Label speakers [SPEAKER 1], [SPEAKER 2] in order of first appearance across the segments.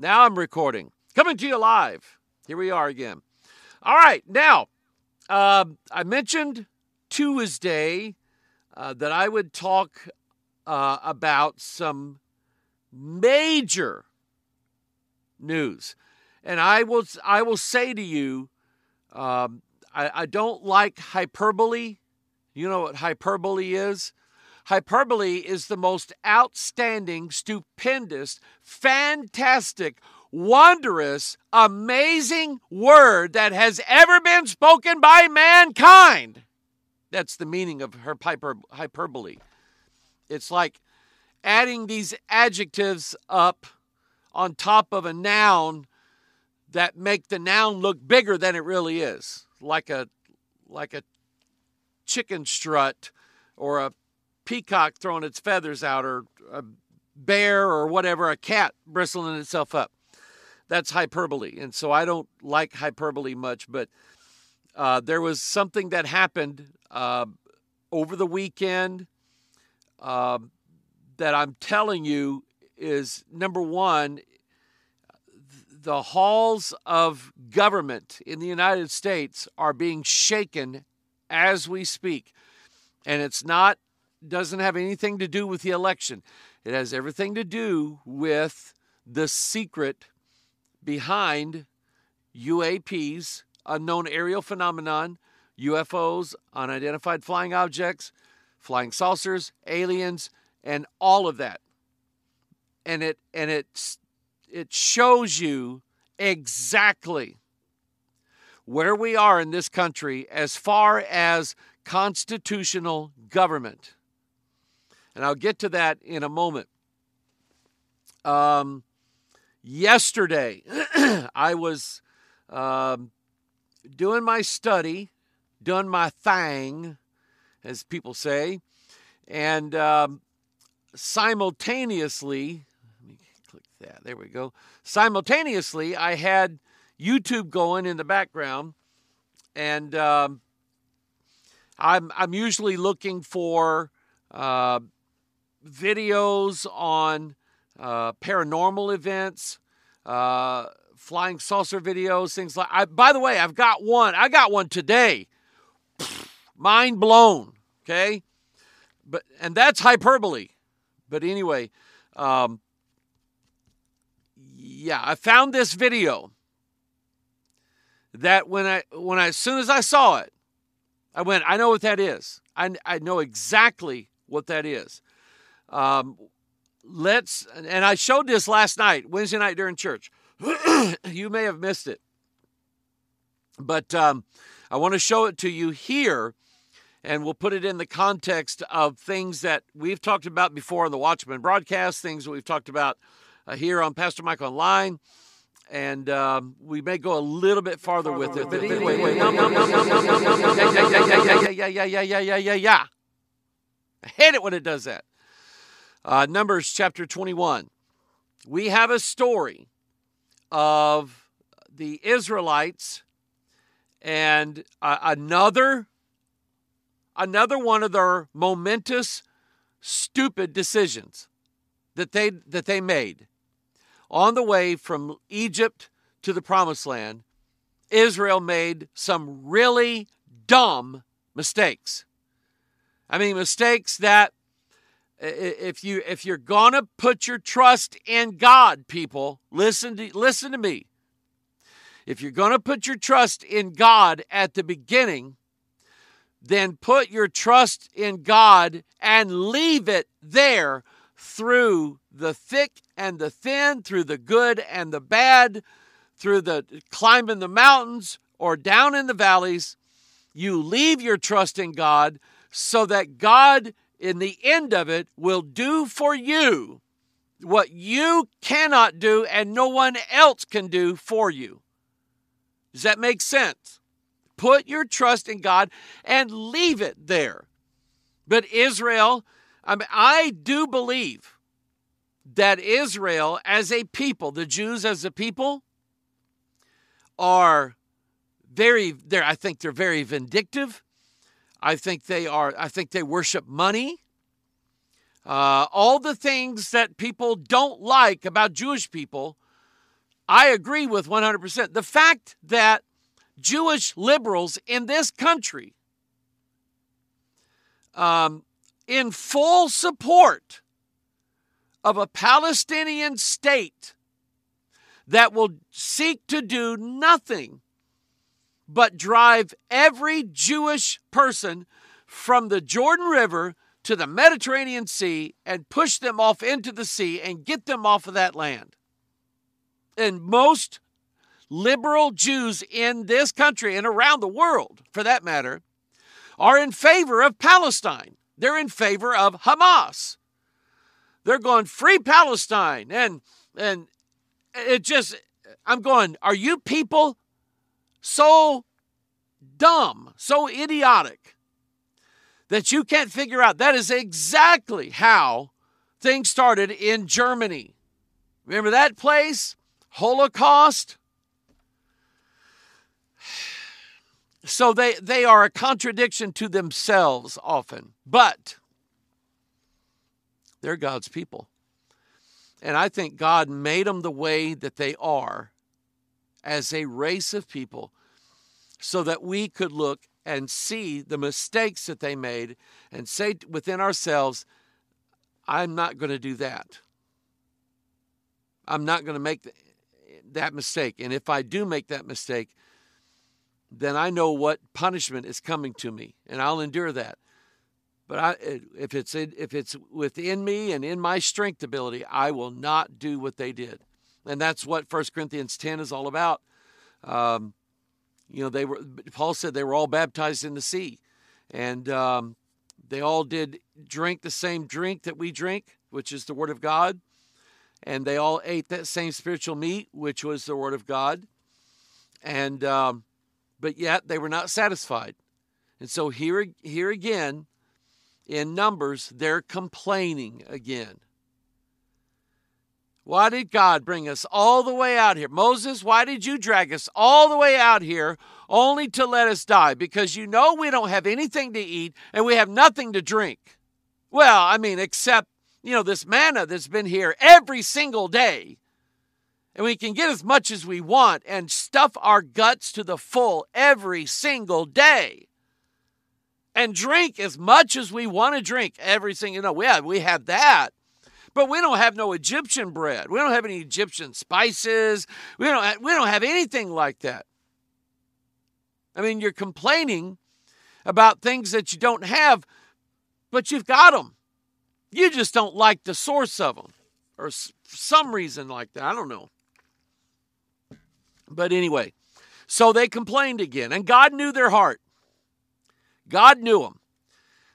[SPEAKER 1] Now I'm recording. Coming to you live. Here we are again. All right. Now, uh, I mentioned Tuesday uh, that I would talk uh, about some major news. And I will, I will say to you, um, I, I don't like hyperbole. You know what hyperbole is? Hyperbole is the most outstanding, stupendous, fantastic, wondrous, amazing word that has ever been spoken by mankind. That's the meaning of her hyper- hyperbole. It's like adding these adjectives up on top of a noun that make the noun look bigger than it really is, like a like a chicken strut or a peacock throwing its feathers out or a bear or whatever, a cat bristling itself up. That's hyperbole. And so I don't like hyperbole much, but uh, there was something that happened uh, over the weekend uh, that I'm telling you is number one, the halls of government in the United States are being shaken as we speak. And it's not doesn't have anything to do with the election. It has everything to do with the secret behind UAPs, unknown aerial phenomenon, UFOs, unidentified flying objects, flying saucers, aliens, and all of that. And it and it it shows you exactly where we are in this country as far as constitutional government. And I'll get to that in a moment. Um, yesterday, I was um, doing my study, doing my thing, as people say, and um, simultaneously, let me click that. There we go. Simultaneously, I had YouTube going in the background, and um, I'm I'm usually looking for uh, videos on uh, paranormal events, uh, flying saucer videos, things like. I, by the way, I've got one. I got one today. Mind blown. Okay, but and that's hyperbole. But anyway, um, yeah, I found this video that when I when I as soon as I saw it, I went, I know what that is. I I know exactly what that is. Um, let's and I showed this last night, Wednesday night during church. you may have missed it, but um, I want to show it to you here, and we'll put it in the context of things that we've talked about before on the Watchman broadcast, things that we've talked about uh, here on Pastor Mike Online and um, we may go a little bit farther with it. But anyway, yeah, yeah, yeah, yeah, yeah, yeah, yeah. I hate it when it does that. Uh, Numbers chapter 21. We have a story of the Israelites and uh, another another one of their momentous stupid decisions that they that they made on the way from Egypt to the promised land, Israel made some really dumb mistakes. I mean, mistakes that if you if you're going to put your trust in God, people, listen to listen to me. If you're going to put your trust in God at the beginning, then put your trust in God and leave it there through the thick and the thin, through the good and the bad, through the climbing the mountains or down in the valleys. You leave your trust in God so that God, in the end of it, will do for you what you cannot do and no one else can do for you. Does that make sense? Put your trust in God and leave it there. But Israel, I mean, I do believe that Israel as a people, the Jews as a people, are very I think they're very vindictive. I think they are I think they worship money. Uh, all the things that people don't like about Jewish people, I agree with 100%. The fact that Jewish liberals in this country, um, in full support of a Palestinian state that will seek to do nothing but drive every Jewish person from the Jordan River to the Mediterranean Sea and push them off into the sea and get them off of that land. And most liberal Jews in this country and around the world, for that matter, are in favor of Palestine. They're in favor of Hamas. They're going free Palestine and and it just I'm going, are you people so dumb, so idiotic that you can't figure out? That is exactly how things started in Germany. Remember that place? Holocaust? So they, they are a contradiction to themselves often, but they're God's people. And I think God made them the way that they are as a race of people so that we could look and see the mistakes that they made and say within ourselves, I'm not going to do that. I'm not going to make that mistake. And if I do make that mistake, then I know what punishment is coming to me, and I'll endure that. But I, if it's if it's within me and in my strength ability, I will not do what they did, and that's what 1 Corinthians 10 is all about. Um, you know, they were Paul said they were all baptized in the sea, and um, they all did drink the same drink that we drink, which is the Word of God, and they all ate that same spiritual meat, which was the Word of God, and um, but yet they were not satisfied, and so here here again in Numbers, they're complaining again. Why did God bring us all the way out here? Moses, why did you drag us all the way out here only to let us die? Because you know we don't have anything to eat and we have nothing to drink. Well, I mean, except, you know, this manna that's been here every single day. And we can get as much as we want and stuff our guts to the full every single day and drink as much as we want to drink. Everything, you know, we have, we have that. But we don't have no Egyptian bread. We don't have any Egyptian spices. We don't have, we don't have anything like that. I mean, you're complaining about things that you don't have, but you've got them. You just don't like the source of them or some reason like that. I don't know. But anyway, so they complained again, and God knew their heart. God knew them.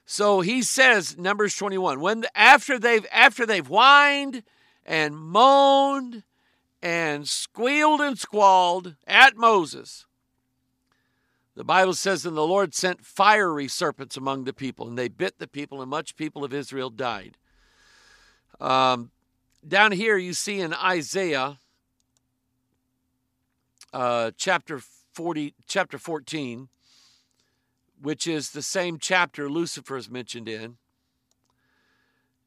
[SPEAKER 1] So he says, Numbers 21, when after they've after they've whined and moaned and squealed and squalled at Moses, the Bible says, and the Lord sent fiery serpents among the people, and they bit the people, and much people of Israel died. Um, down here, you see in Isaiah uh, chapter 40, chapter 14, which is the same chapter Lucifer is mentioned in.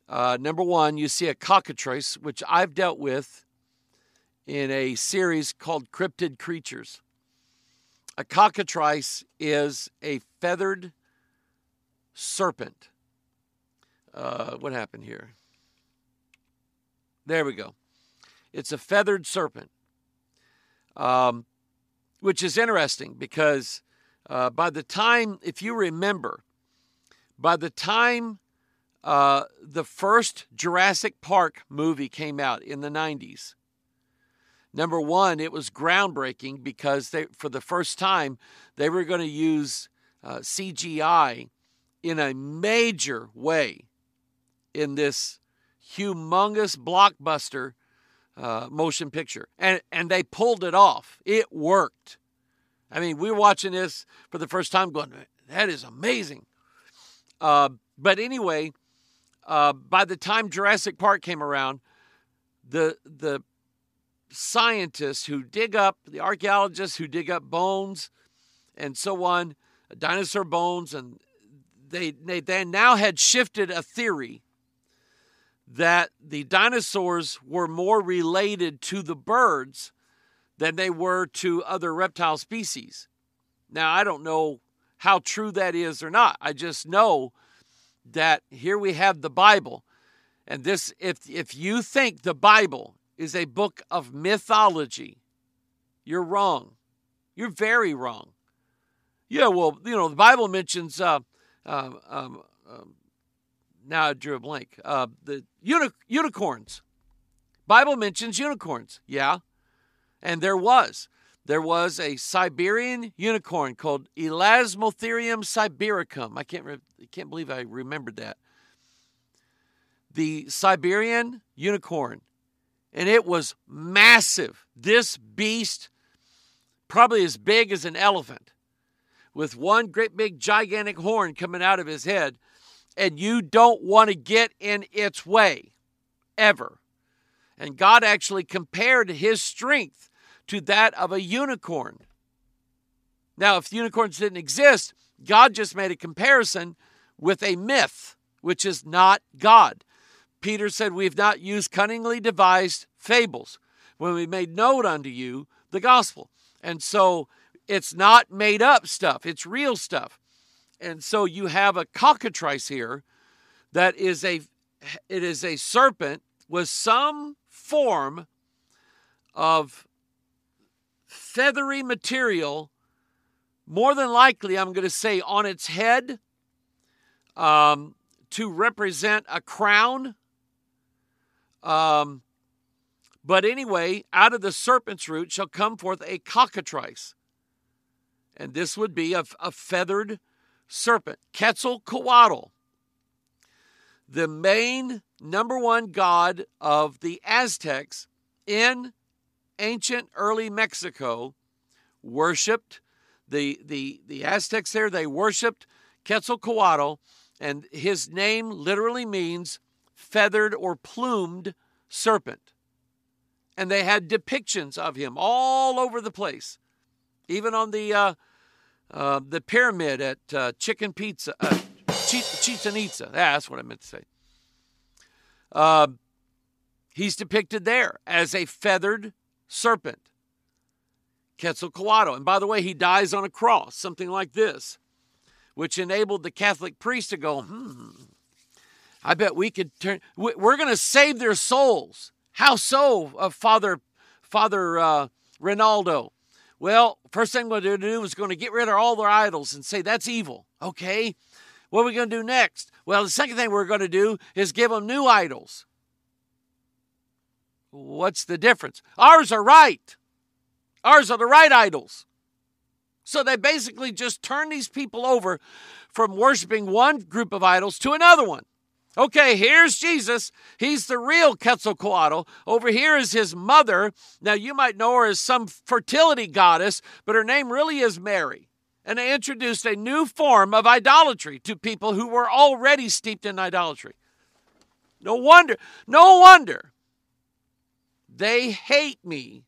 [SPEAKER 1] Uh, number one, you see a cockatrice, which I've dealt with in a series called Cryptid Creatures. A cockatrice is a feathered serpent. Uh, what happened here? There we go. It's a feathered serpent, um, which is interesting because uh, by the time, if you remember, by the time uh, the first Jurassic Park movie came out in the 90s, number one, it was groundbreaking because they, for the first time, they were going to use uh, CGI in a major way in this humongous blockbuster uh, motion picture. And, and they pulled it off. It worked. I mean, we were watching this for the first time going, that is amazing. Uh, but anyway, uh, by the time Jurassic Park came around, the, the scientists who dig up, the archaeologists who dig up bones and so on, dinosaur bones, and they, they, they now had shifted a theory that the dinosaurs were more related to the birds than they were to other reptile species. Now, I don't know how true that is or not. I just know that here we have the Bible. And this if if you think the Bible is a book of mythology, you're wrong. You're very wrong. Yeah, well, you know, the Bible mentions uh, uh, um, um, now I drew a blank. Uh, the uni- unicorns. Bible mentions unicorns. Yeah, and there was there was a Siberian unicorn called Elasmotherium sibericum. I can't, re- I can't believe I remembered that. The Siberian unicorn, and it was massive. This beast, probably as big as an elephant, with one great big gigantic horn coming out of his head, and you don't want to get in its way ever. And God actually compared his strength to that of a unicorn. Now, if unicorns didn't exist, God just made a comparison with a myth, which is not God. Peter said, We've not used cunningly devised fables when we made known unto you the gospel. And so it's not made up stuff, it's real stuff. And so you have a cockatrice here that is a it is a serpent with some form of feathery material, more than likely, I'm going to say on its head um, to represent a crown. Um, but anyway, out of the serpent's root shall come forth a cockatrice. And this would be a, a feathered serpent, Quetzalcoatl, the main number one god of the Aztecs in ancient early Mexico worshiped the the the Aztecs there they worshiped Quetzalcoatl and his name literally means feathered or plumed serpent. And they had depictions of him all over the place. Even on the uh, uh, the pyramid at uh, Chicken Pizza, uh, Chichen Itza. Yeah, that's what I meant to say. Uh, he's depicted there as a feathered serpent, Quetzalcoatl. And by the way, he dies on a cross, something like this, which enabled the Catholic priest to go, hmm, I bet we could turn, we're going to save their souls. How so, uh, Father, Father uh, Ronaldo? Well, first thing we're going to do is going to get rid of all their idols and say that's evil. Okay. What are we going to do next? Well, the second thing we're going to do is give them new idols. What's the difference? Ours are right. Ours are the right idols. So they basically just turn these people over from worshiping one group of idols to another one. Okay, here's Jesus. He's the real Quetzalcoatl. Over here is his mother. Now, you might know her as some fertility goddess, but her name really is Mary. And they introduced a new form of idolatry to people who were already steeped in idolatry. No wonder, no wonder they hate me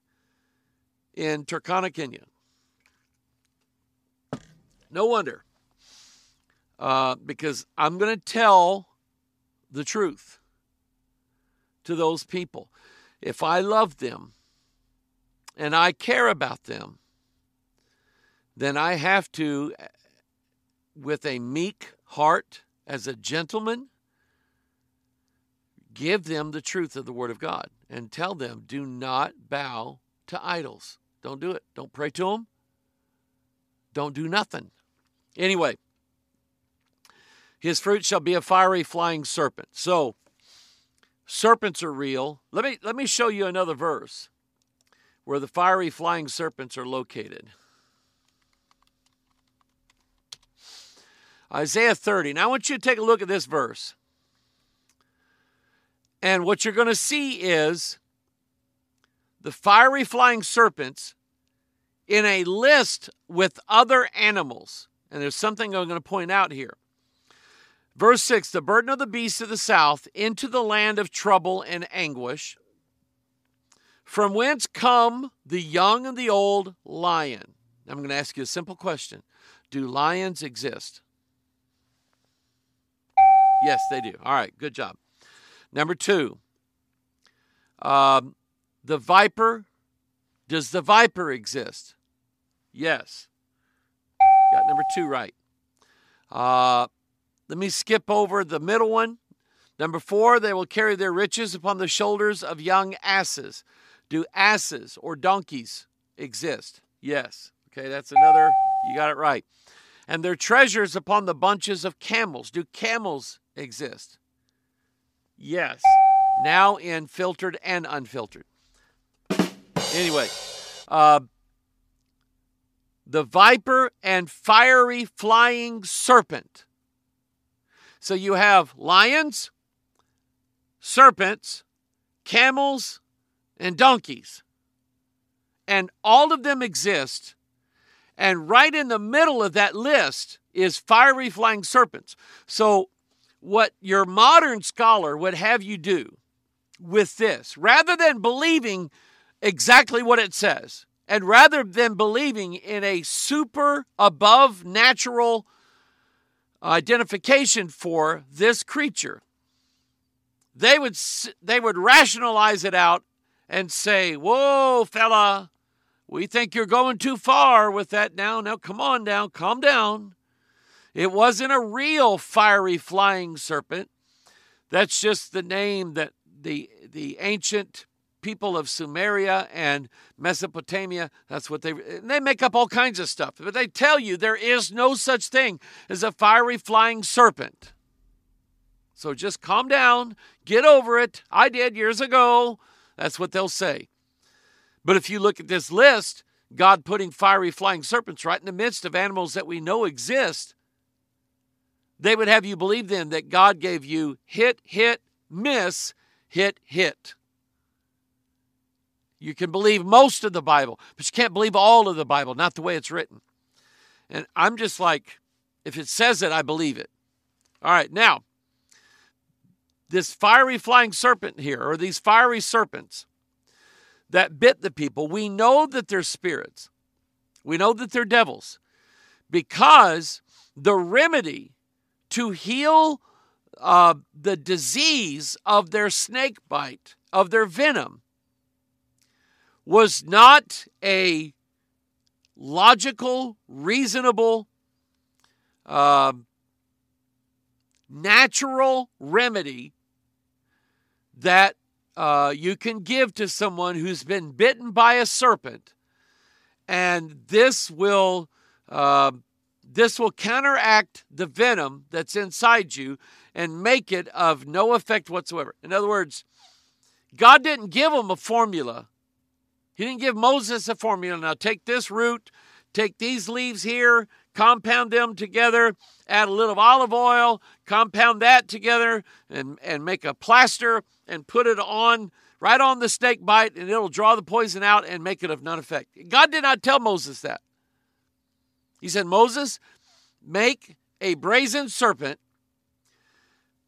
[SPEAKER 1] in Turkana, Kenya. No wonder. Uh, because I'm going to tell the truth to those people. If I love them and I care about them, then I have to, with a meek heart, as a gentleman, give them the truth of the Word of God and tell them do not bow to idols. Don't do it. Don't pray to them. Don't do nothing. Anyway, his fruit shall be a fiery flying serpent. So, serpents are real. Let me let me show you another verse where the fiery flying serpents are located. Isaiah 30. Now I want you to take a look at this verse. And what you're going to see is the fiery flying serpents in a list with other animals. And there's something I'm going to point out here. Verse 6 The burden of the beasts of the south into the land of trouble and anguish, from whence come the young and the old lion. I'm going to ask you a simple question Do lions exist? Yes, they do. All right, good job. Number two, um, the viper Does the viper exist? Yes. Got number two right. Uh, let me skip over the middle one. Number four, they will carry their riches upon the shoulders of young asses. Do asses or donkeys exist? Yes. Okay, that's another, you got it right. And their treasures upon the bunches of camels. Do camels exist? Yes. Now in filtered and unfiltered. Anyway, uh, the viper and fiery flying serpent. So you have lions, serpents, camels, and donkeys. And all of them exist. And right in the middle of that list is fiery flying serpents. So, what your modern scholar would have you do with this, rather than believing exactly what it says, and rather than believing in a super above natural identification for this creature, they would they would rationalize it out and say, "Whoa, fella, we think you're going too far with that now. Now come on down, calm down." It wasn't a real fiery flying serpent. That's just the name that the the ancient people of Sumeria and Mesopotamia. That's what they they make up all kinds of stuff. But they tell you there is no such thing as a fiery flying serpent. So just calm down, get over it. I did years ago. That's what they'll say. But if you look at this list, God putting fiery flying serpents right in the midst of animals that we know exist, they would have you believe then that God gave you hit, hit, miss, hit, hit. You can believe most of the Bible, but you can't believe all of the Bible, not the way it's written. And I'm just like, if it says it, I believe it. All right, now, this fiery flying serpent here, or these fiery serpents that bit the people, we know that they're spirits. We know that they're devils because the remedy to heal uh, the disease of their snake bite, of their venom, was not a logical, reasonable, uh, natural remedy that uh, you can give to someone who's been bitten by a serpent, and this will uh, this will counteract the venom that's inside you and make it of no effect whatsoever. In other words, God didn't give them a formula. He didn't give Moses a formula. Now take this root, take these leaves here, compound them together, add a little olive oil, compound that together, and, and make a plaster and put it on right on the snake bite, and it'll draw the poison out and make it of none effect. God did not tell Moses that. He said, Moses, make a brazen serpent,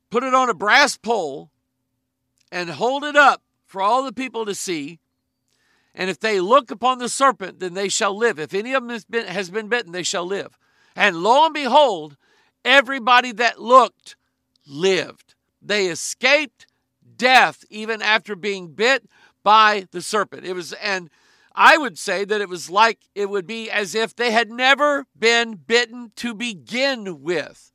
[SPEAKER 1] put it on a brass pole, and hold it up for all the people to see. And if they look upon the serpent, then they shall live. If any of them has been, has been bitten, they shall live. And lo and behold, everybody that looked lived. They escaped death even after being bit by the serpent. It was, and I would say that it was like it would be as if they had never been bitten to begin with.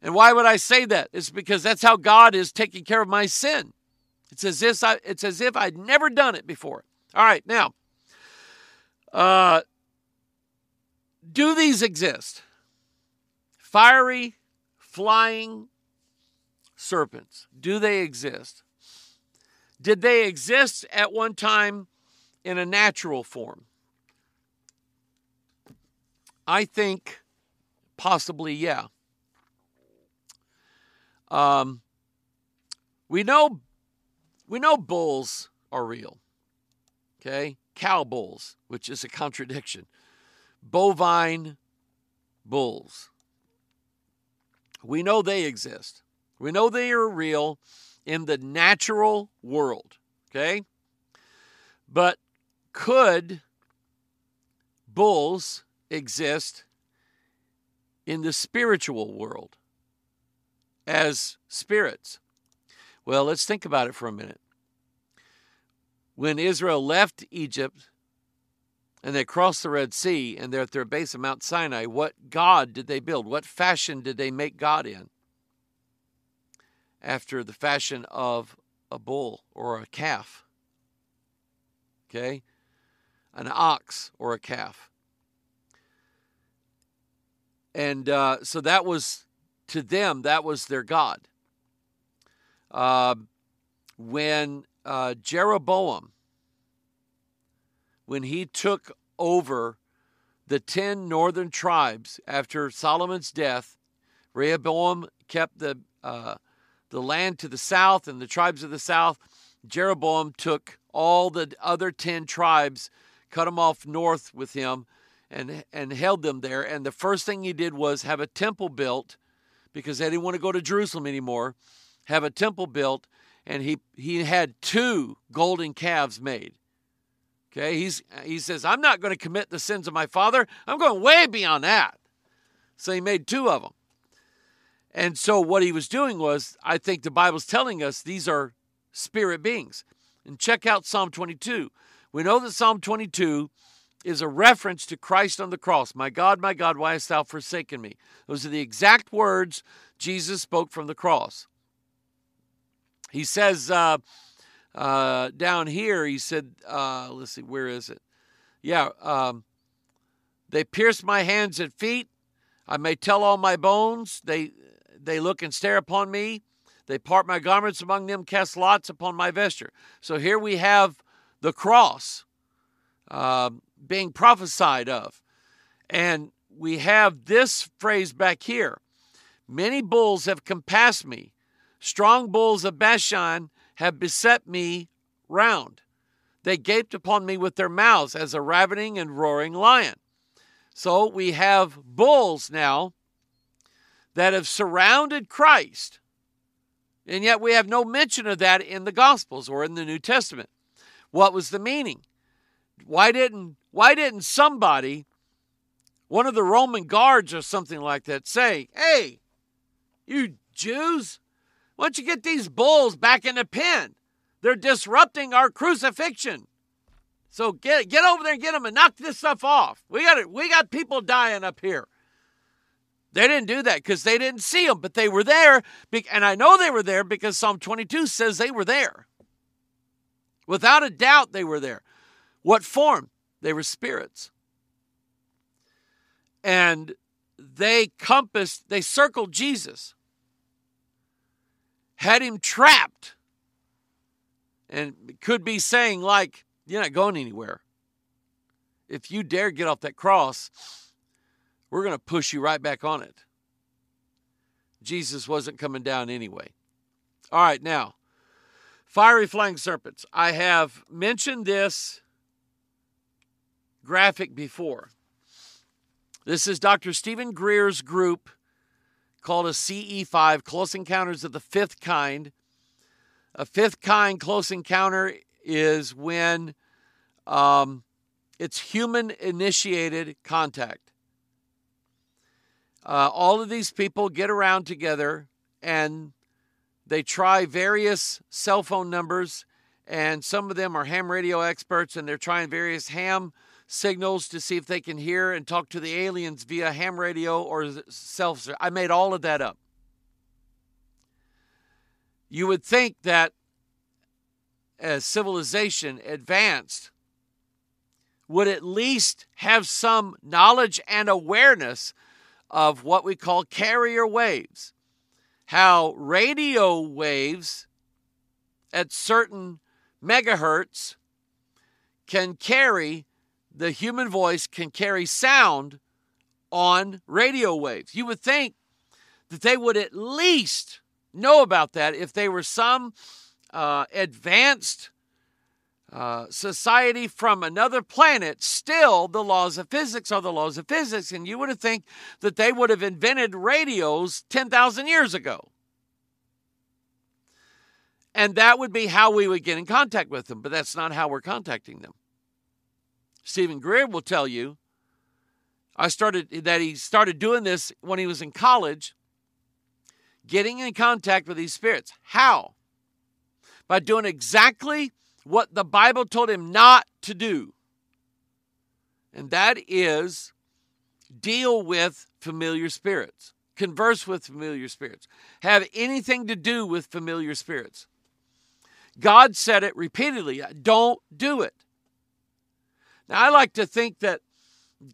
[SPEAKER 1] And why would I say that? It's because that's how God is taking care of my sin. It's as if I, it's as if I'd never done it before. All right, now, uh, do these exist? Fiery, flying serpents. Do they exist? Did they exist at one time in a natural form? I think possibly, yeah. Um, we know we know bulls are real. Okay? Cow bulls, which is a contradiction. Bovine bulls. We know they exist. We know they are real in the natural world. Okay? But could bulls exist in the spiritual world as spirits? Well, let's think about it for a minute. when Israel left Egypt and they crossed the Red Sea and they're at their base of Mount Sinai, what God did they build? What fashion did they make God in? After the fashion of a bull or a calf. Okay? An ox or a calf. And uh, so that was, to them, that was their God. Uh, when uh, Jeroboam, when he took over the 10 northern tribes after Solomon's death, Rehoboam kept the, uh, the land to the south and the tribes of the south. Jeroboam took all the other 10 tribes, cut them off north with him, and, and held them there. And the first thing he did was have a temple built because they didn't want to go to Jerusalem anymore, have a temple built and he he had two golden calves made. Okay, he's he says, I'm not going to commit the sins of my father. I'm going way beyond that. So he made two of them. And so what he was doing was, I think the Bible's telling us these are spirit beings. And check out Psalm 22. We know that Psalm 22 is a reference to Christ on the cross. My God, my God, why hast thou forsaken me? Those are the exact words Jesus spoke from the cross. He says uh, uh, down here, he said, uh, let's see, where is it? Yeah, um, they pierced my hands and feet. I may tell all my bones. They they look and stare upon me. They part my garments among them, cast lots upon my vesture. So here we have the cross uh, being prophesied of. And we have this phrase back here Many bulls have compassed me. Strong bulls of Bashan have beset me round. They gaped upon me with their mouths as a ravening and roaring lion. So we have bulls now that have surrounded Christ. And yet we have no mention of that in the Gospels or in the New Testament. What was the meaning? Why didn't why didn't somebody, one of the Roman guards or something like that, say, Hey, you Jews, why don't you get these bulls back in the pen? They're disrupting our crucifixion. So get get over there and get them and knock this stuff off. We got it. We got people dying up here. They didn't do that because they didn't see them, but they were there. And I know they were there because Psalm 22 says they were there. Without a doubt, they were there. What form? They were spirits. And they compassed, they circled Jesus had him trapped and could be saying, like, you're not going anywhere. If you dare get off that cross, we're going to push you right back on it. Jesus wasn't coming down anyway. All right, now, fiery flying serpents. I have mentioned this graphic before. This is Dr. Steven Greer's group called a CE5, Close Encounters of the Fifth Kind. A fifth kind close encounter is when um, it's human initiated contact. Uh, all of these people get around together and they try various cell phone numbers, and some of them are ham radio experts and they're trying various ham signals to see if they can hear and talk to the aliens via ham radio or cell. I made all of that up. You would think that as civilization advanced, would at least have some knowledge and awareness of what we call carrier waves. How radio waves at certain megahertz can carry the human voice can carry sound on radio waves. You would think that they would at least know about that if they were some uh, advanced uh, society from another planet. Still, the laws of physics are the laws of physics, and you would have think that they would have invented radios 10,000 years ago. And that would be how we would get in contact with them, but that's not how we're contacting them. Steven Greer will tell you, I started that he started doing this when he was in college, getting in contact with these spirits. How? By doing exactly what the Bible told him not to do. And that is deal with familiar spirits, converse with familiar spirits, have anything to do with familiar spirits. God said it repeatedly don't do it. Now, I like to think that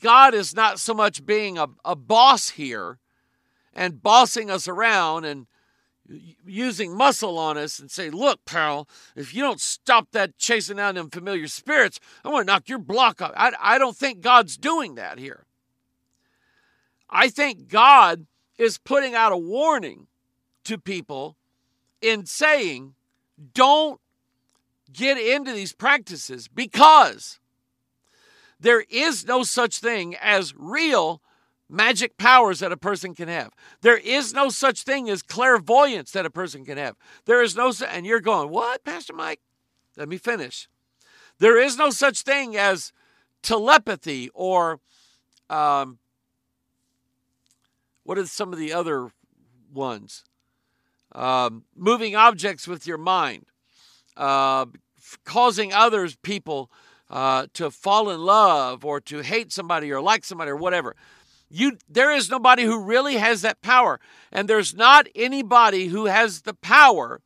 [SPEAKER 1] God is not so much being a, a boss here and bossing us around and using muscle on us and say, Look, pal, if you don't stop that chasing down them familiar spirits, I'm going to knock your block off. I, I don't think God's doing that here. I think God is putting out a warning to people in saying, Don't get into these practices because there is no such thing as real magic powers that a person can have. There is no such thing as clairvoyance that a person can have. There is no, and you're going, what, Pastor Mike? Let me finish. There is no such thing as telepathy or um, what are some of the other ones? Um, moving objects with your mind, uh, causing others, people, uh, to fall in love or to hate somebody or like somebody or whatever. You, there is nobody who really has that power. And there's not anybody who has the power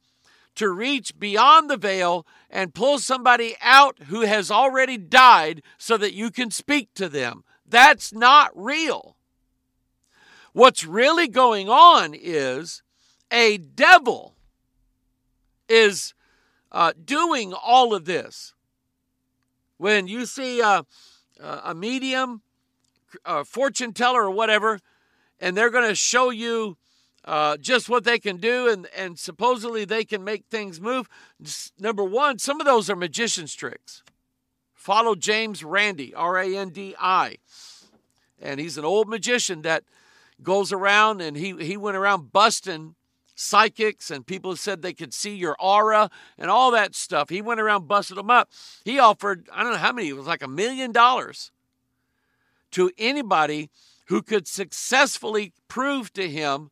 [SPEAKER 1] to reach beyond the veil and pull somebody out who has already died so that you can speak to them. That's not real. What's really going on is a devil is uh, doing all of this. When you see a, a medium a fortune teller or whatever, and they're going to show you uh, just what they can do, and, and supposedly they can make things move. Number one, some of those are magician's tricks. Follow James Randi, R A N D I. And he's an old magician that goes around and he, he went around busting psychics and people said they could see your aura and all that stuff. He went around busting them up. He offered, I don't know how many, it was like a million dollars to anybody who could successfully prove to him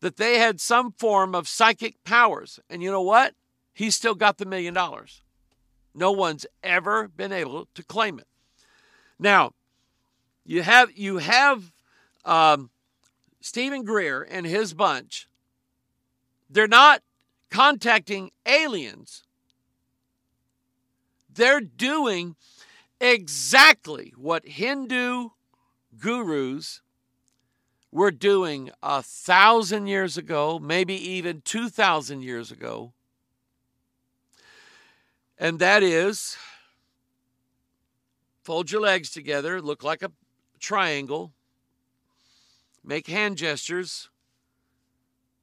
[SPEAKER 1] that they had some form of psychic powers. And you know what? He still got the million dollars. No one's ever been able to claim it. Now, you have you have um, Steven Greer and his bunch. They're not contacting aliens. They're doing exactly what Hindu gurus were doing a thousand years ago, maybe even 2,000 years ago. And that is fold your legs together, look like a triangle, make hand gestures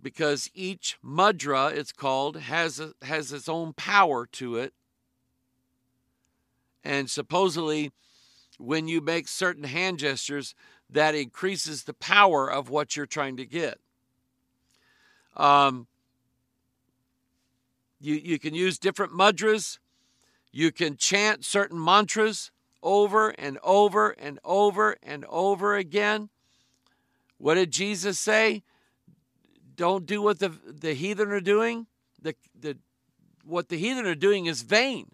[SPEAKER 1] because each mudra, it's called, has, a, has its own power to it. And supposedly, when you make certain hand gestures, that increases the power of what you're trying to get. Um, you, you can use different mudras. You can chant certain mantras over and over and over and over again. What did Jesus say? Don't do what the, the heathen are doing. The, the, what the heathen are doing is vain,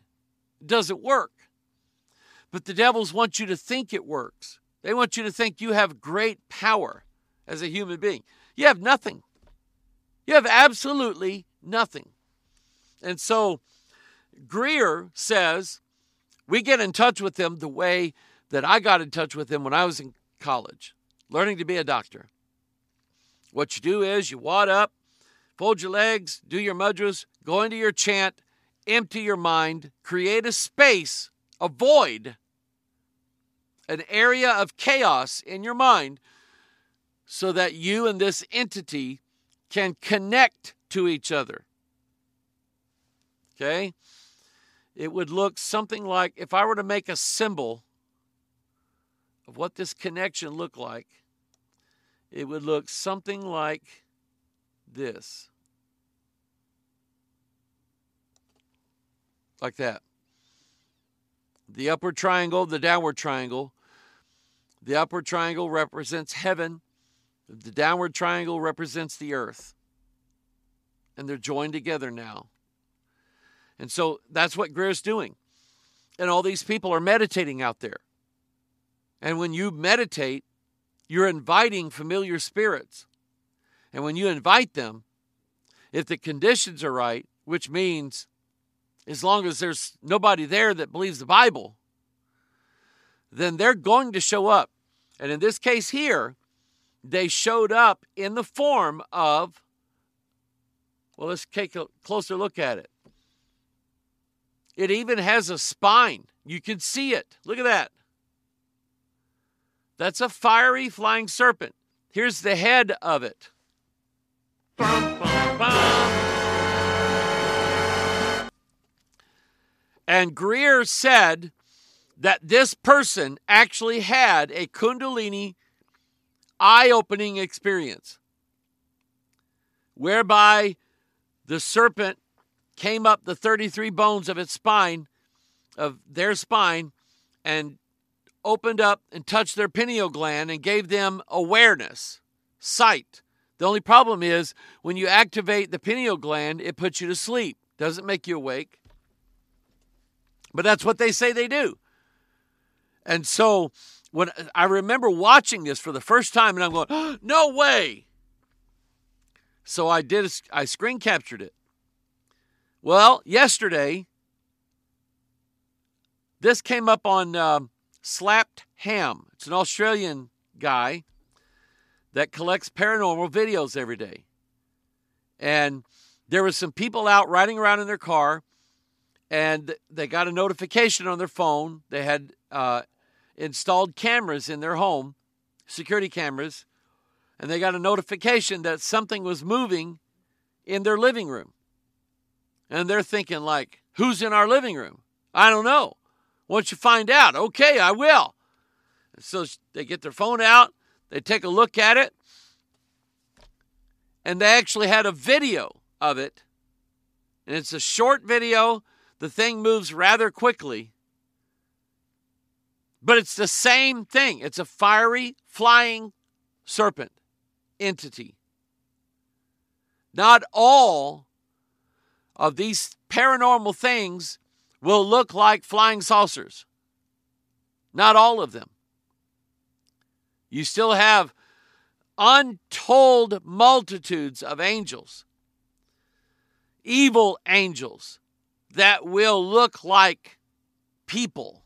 [SPEAKER 1] it doesn't work. But the devils want you to think it works. They want you to think you have great power as a human being. You have nothing. You have absolutely nothing. And so Greer says we get in touch with them the way that I got in touch with them when I was in college, learning to be a doctor. What you do is you wad up, fold your legs, do your mudras, go into your chant, empty your mind, create a space a void, an area of chaos in your mind, so that you and this entity can connect to each other. Okay? It would look something like if I were to make a symbol of what this connection looked like, it would look something like this. Like that the upward triangle, the downward triangle. The upward triangle represents heaven, the downward triangle represents the earth. And they're joined together now. And so that's what Greer's doing. And all these people are meditating out there. And when you meditate, you're inviting familiar spirits. And when you invite them, if the conditions are right, which means as long as there's nobody there that believes the Bible, then they're going to show up. And in this case here, they showed up in the form of, well, let's take a closer look at it. It even has a spine. You can see it. Look at that. That's a fiery flying serpent. Here's the head of it. Bum, bum. And Greer said that this person actually had a Kundalini eye opening experience whereby the serpent came up the 33 bones of its spine, of their spine, and opened up and touched their pineal gland and gave them awareness, sight. The only problem is when you activate the pineal gland, it puts you to sleep, doesn't make you awake. But that's what they say they do. And so when I remember watching this for the first time and I'm going, oh, no way. So I did, I screen captured it. Well, yesterday, this came up on um, Slapped Ham. It's an Australian guy that collects paranormal videos every day. And there were some people out riding around in their car, and they got a notification on their phone. They had uh, installed cameras in their home, security cameras, and they got a notification that something was moving in their living room. And they're thinking, like, who's in our living room? I don't know. Once you find out, okay, I will. So they get their phone out, they take a look at it, and they actually had a video of it. And it's a short video. The thing moves rather quickly. But it's the same thing. It's a fiery, flying serpent entity. Not all of these paranormal things will look like flying saucers. Not all of them. You still have untold multitudes of angels, evil angels that will look like people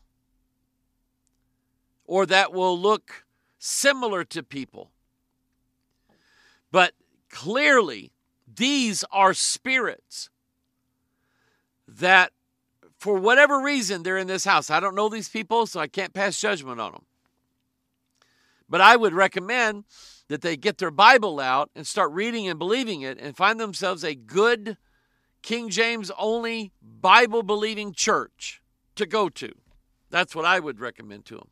[SPEAKER 1] or that will look similar to people. But clearly, these are spirits that for whatever reason, they're in this house. I don't know these people, so I can't pass judgment on them. But I would recommend that they get their Bible out and start reading and believing it and find themselves a good King James only Bible believing church to go to. That's what I would recommend to them.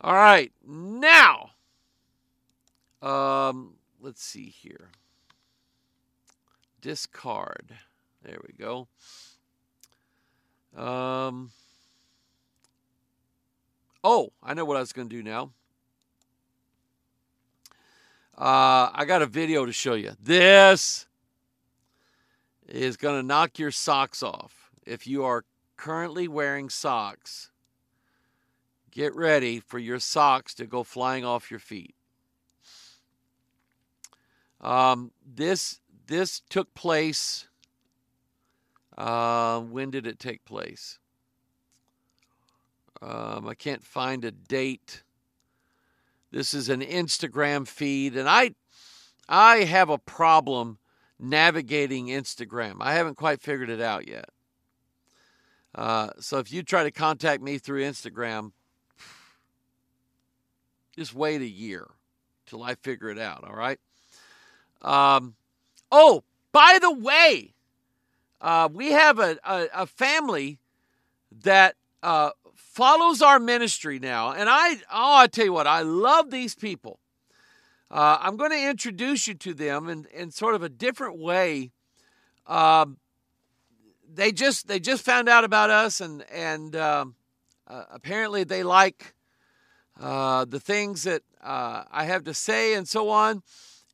[SPEAKER 1] All right, now, um, let's see here. Discard. There we go. Um, oh, I know what I was going to do now. Uh, I got a video to show you. This is going to knock your socks off. If you are currently wearing socks, get ready for your socks to go flying off your feet. Um, this this took place uh, when did it take place? Um, I can't find a date. This is an Instagram feed, and I, I have a problem navigating Instagram. I haven't quite figured it out yet. Uh, so if you try to contact me through Instagram, just wait a year till I figure it out. All right. Um, oh, by the way, uh, we have a, a, a family that uh, follows our ministry now. And I, oh, I tell you what, I love these people. Uh, I'm going to introduce you to them in, in sort of a different way. Um, they just they just found out about us, and and um, uh, apparently they like uh, the things that uh, I have to say, and so on.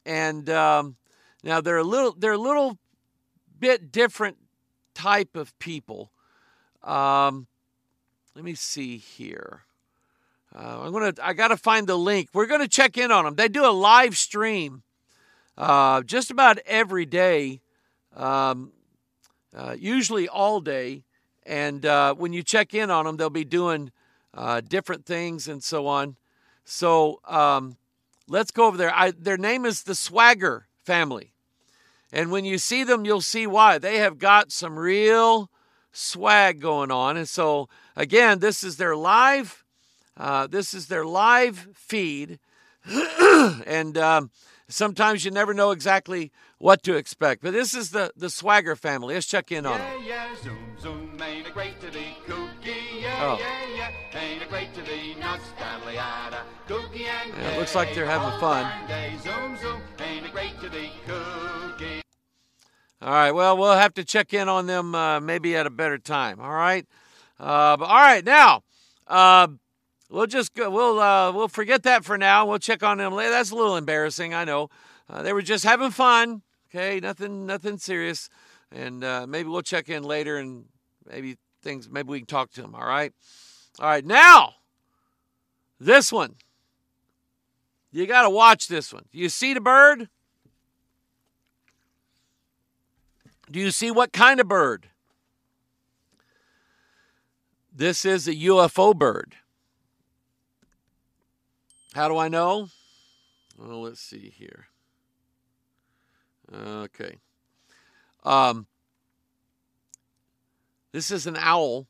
[SPEAKER 1] And um, now they're a little they're a little bit different type of people. Um, let me see here. Uh, I'm gonna. I gotta find the link. We're gonna check in on them. They do a live stream uh, just about every day, um, uh, usually all day. And uh, when you check in on them, they'll be doing uh, different things and so on. So um, let's go over there. I, their name is the Swagger family. And when you see them, you'll see why. They have got some real swag going on. And so, again, this is their live. Uh, this is their live feed, and um, sometimes you never know exactly what to expect. But this is the the Swagger family. Let's check in on
[SPEAKER 2] Yeah,
[SPEAKER 1] them.
[SPEAKER 2] yeah, zoom, zoom, ain't it great to be kooky? Yeah,
[SPEAKER 1] Oh.
[SPEAKER 2] yeah, yeah, ain't it great to be nostalgiada? Kooky and
[SPEAKER 1] Yeah, it looks like they're having fun.
[SPEAKER 2] day. Zoom, zoom, ain't it great to be kooky?
[SPEAKER 1] All right. Well, we'll have to check in on them uh, maybe at a better time. All right. Uh, but all right now. Uh, We'll just go, we'll uh, we'll forget that for now. We'll check on them later. That's a little embarrassing, I know. Uh, they were just having fun. Okay, nothing nothing serious, and uh, maybe we'll check in later and maybe things maybe we can talk to them. All right, all right. Now, this one, you got to watch this one. Do you see the bird? Do you see what kind of bird? This is a UFO bird. How do I know? Well, let's see here. Okay. Um, this is an owl,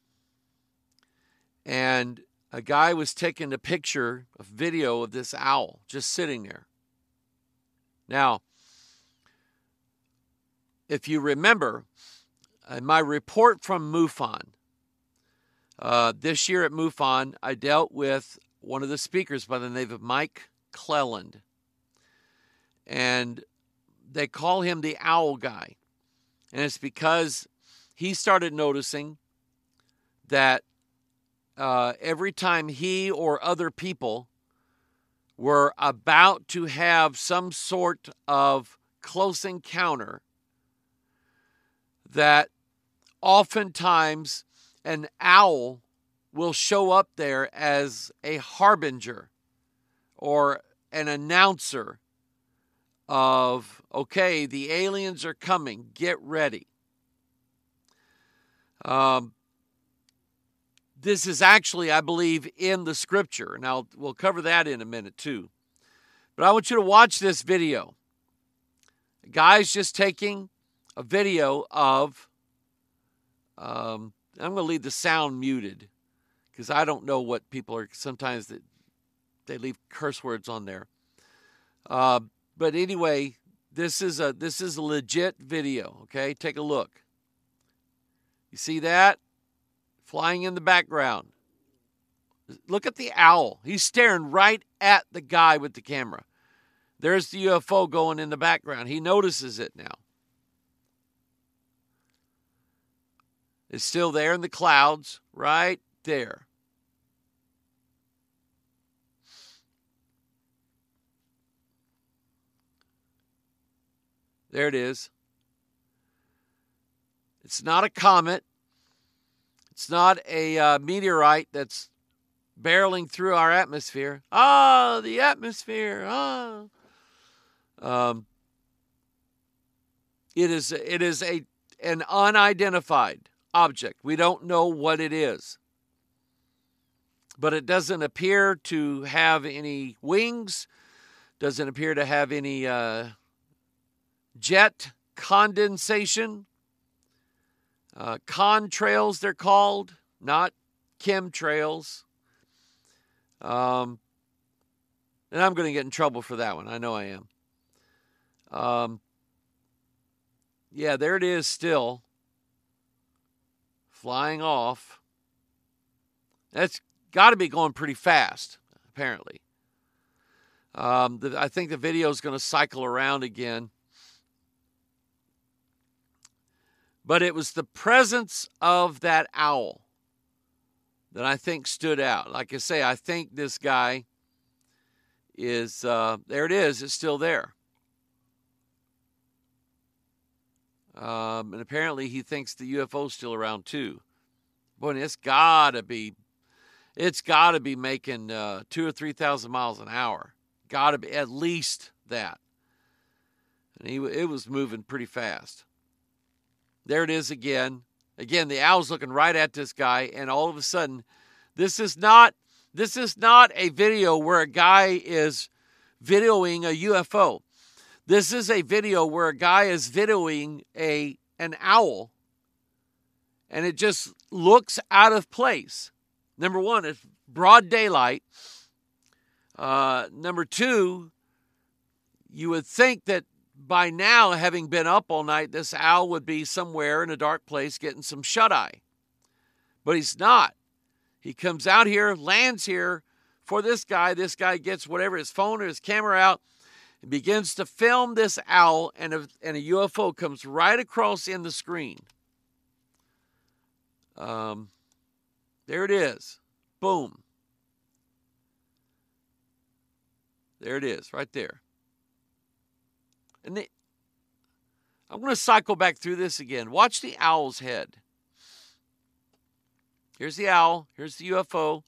[SPEAKER 1] and a guy was taking a picture, a video of this owl just sitting there. Now, if you remember, in my report from MUFON, uh, this year at MUFON, I dealt with one of the speakers by the name of Mike Clelland. And they call him the owl guy. And it's because he started noticing that uh, every time he or other people were about to have some sort of close encounter, that oftentimes an owl will show up there as a harbinger or an announcer of, okay, the aliens are coming, get ready. Um, this is actually, I believe, in the scripture. Now, we'll cover that in a minute too. But I want you to watch this video. A guy's just taking a video of, um, I'm going to leave the sound muted because I don't know what people are. Sometimes they, they leave curse words on there. Uh, but anyway, this is a this is a legit video. Okay, take a look. You see that flying in the background? Look at the owl. He's staring right at the guy with the camera. There's the UFO going in the background. He notices it now. It's still there in the clouds, right there. There it is. It's not a comet. It's not a uh, meteorite that's barreling through our atmosphere. Ah, the atmosphere. Ah. Um, it is it is a an unidentified object. We don't know what it is. But it doesn't appear to have any wings, doesn't appear to have any uh, jet condensation. Uh, contrails, they're called, not chemtrails. Um, and I'm going to get in trouble for that one. I know I am. Um, yeah, there it is still flying off. That's got to be going pretty fast, apparently. Um, the, I think the video is going to cycle around again. But it was the presence of that owl that I think stood out. Like I say, I think this guy is uh, there. It is. It's still there. Um, and apparently he thinks the UFO's still around too. Boy, it's gotta be, it's gotta be making uh, two or three thousand miles an hour. Gotta be at least that. And he, it was moving pretty fast. There it is again. Again, the owl's looking right at this guy, and all of a sudden, this is not this is not a video where a guy is videoing a UFO. This is a video where a guy is videoing a an owl and it just looks out of place. Number one, it's broad daylight. Uh, number two, you would think that by now, having been up all night, this owl would be somewhere in a dark place getting some shut eye. But he's not. He comes out here, lands here for this guy. This guy gets whatever his phone or his camera out and begins to film this owl, and a, and a UFO comes right across in the screen. Um, there it is. Boom. There it is, right there. And the, I'm going to cycle back through this again. Watch the owl's head. Here's the owl. Here's the UFO.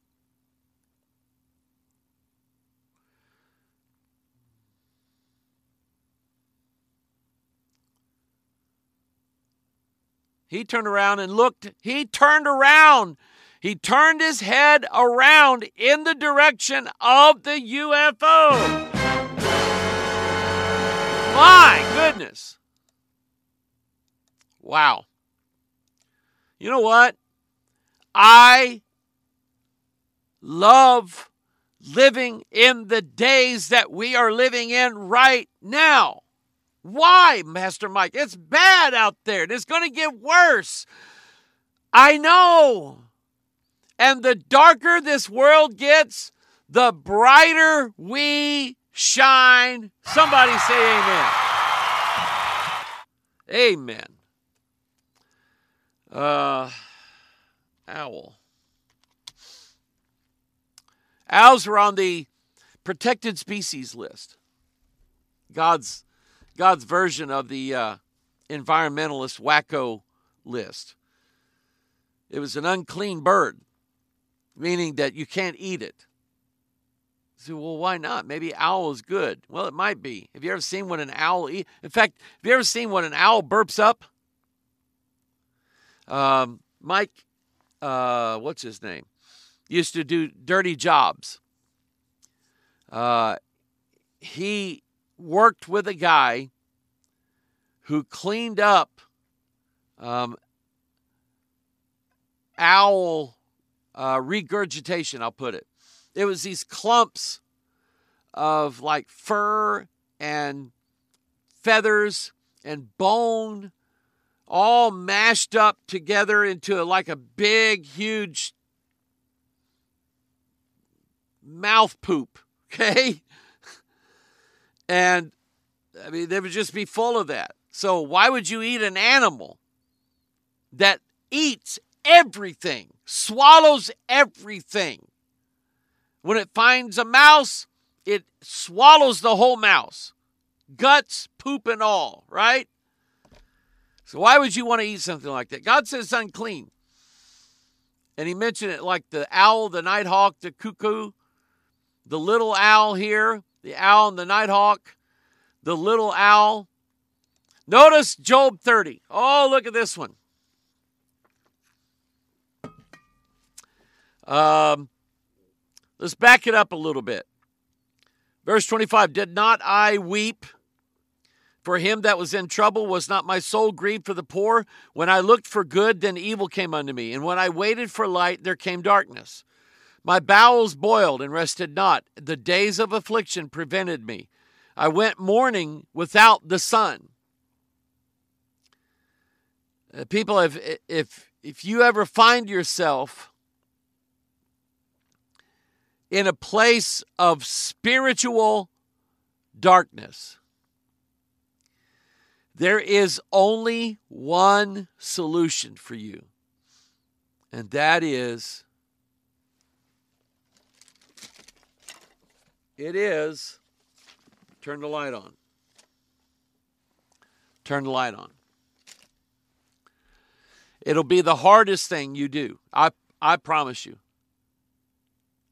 [SPEAKER 1] He turned around and looked. He turned around. He turned his head around in the direction of the UFO. My goodness. Wow. You know what? I love living in the days that we are living in right now. Why, Master Mike? It's bad out there. and It's going to get worse. I know. And the darker this world gets, the brighter we shine. Somebody say amen. Amen. Uh, owl. Owls are on the protected species list. God's God's version of the uh, environmentalist wacko list. It was an unclean bird, meaning that you can't eat it. So, well, why not? Maybe owl is good. Well, it might be. Have you ever seen when an owl eat? In fact, have you ever seen when an owl burps up? Um, Mike, uh, what's his name? Used to do dirty jobs. Uh, he worked with a guy who cleaned up um, owl uh, regurgitation, I'll put it. It was these clumps of like fur and feathers and bone all mashed up together into a, like a big, huge mouth poop. Okay. And I mean, they would just be full of that. So, why would you eat an animal that eats everything, swallows everything? When it finds a mouse, it swallows the whole mouse, guts, poop, and all, right? So, why would you want to eat something like that? God says it's unclean. And he mentioned it like the owl, the nighthawk, the cuckoo, the little owl here, the owl and the nighthawk, the little owl. Notice Job 30. Oh, look at this one. Um, let's back it up a little bit. Verse 25 Did not I weep for him that was in trouble? Was not my soul grieved for the poor? When I looked for good, then evil came unto me. And when I waited for light, there came darkness. My bowels boiled and rested not. The days of affliction prevented me. I went mourning without the sun. Uh, people, if, if, if you ever find yourself in a place of spiritual darkness, there is only one solution for you, and that is it is turn the light on. Turn the light on. It'll be the hardest thing you do. I I promise you.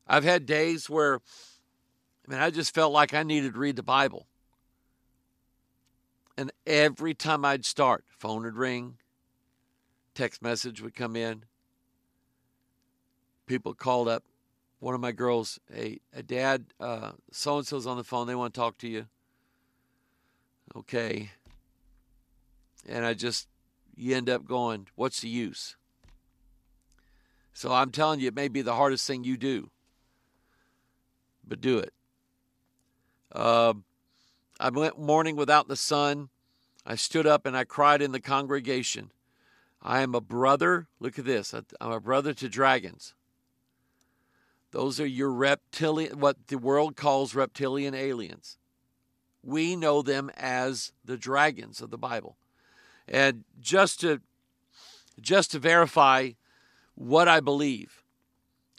[SPEAKER 1] I've had days where I mean I just felt like I needed to read the Bible. And every time I'd start, phone would ring, text message would come in. People called up. One of my girls, hey, a dad, uh, so and so's on the phone. They want to talk to you. Okay. And I just, you end up going, what's the use? So I'm telling you, it may be the hardest thing you do, but do it. Uh, I went morning without the sun. I stood up and I cried in the congregation. I am a brother. Look at this. I'm a brother to dragons. Those are your reptilian, what the world calls reptilian aliens. We know them as the dragons of the Bible. And just to just to verify what I believe,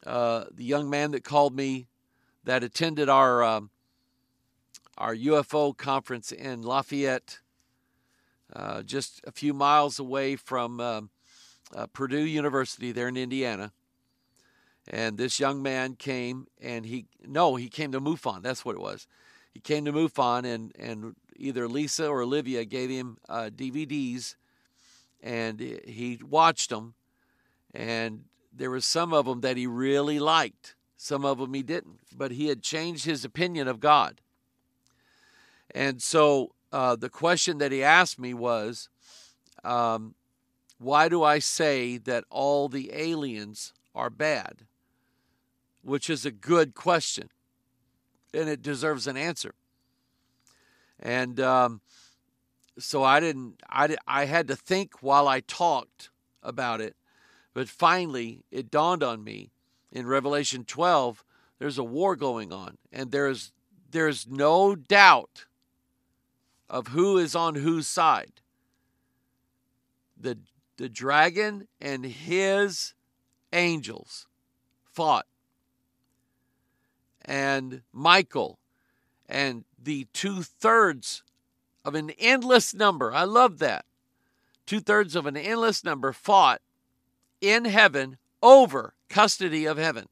[SPEAKER 1] uh, the young man that called me that attended our um, our UFO conference in Lafayette, uh, just a few miles away from um, uh, Purdue University there in Indiana. And this young man came and he, no, he came to MUFON. That's what it was. He came to MUFON and, and either Lisa or Olivia gave him uh, DVDs and he watched them. And there were some of them that he really liked, some of them he didn't, but he had changed his opinion of God. And so uh, the question that he asked me was, um, why do I say that all the aliens are bad? Which is a good question, and it deserves an answer. And um, so I didn't. I I had to think while I talked about it, but finally it dawned on me in Revelation 12. There's a war going on, and there's there's no doubt of who is on whose side. The, the dragon and his angels fought. And Michael and the two thirds of an endless number, I love that. Two thirds of an endless number fought in heaven over custody of heaven.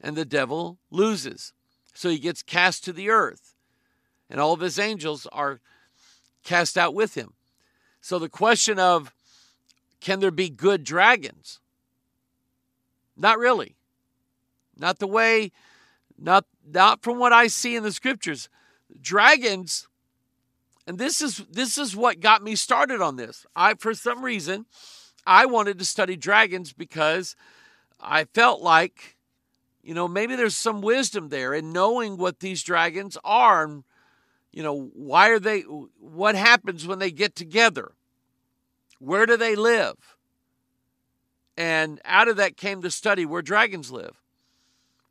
[SPEAKER 1] And the devil loses. So he gets cast to the earth and all of his angels are cast out with him. So the question of can there be good dragons? Not really. Not the way not not from what I see in the scriptures. Dragons and this is this is what got me started on this. I for some reason I wanted to study dragons because I felt like you know maybe there's some wisdom there in knowing what these dragons are and you know, why are they, what happens when they get together? Where do they live? And out of that came the study where dragons live.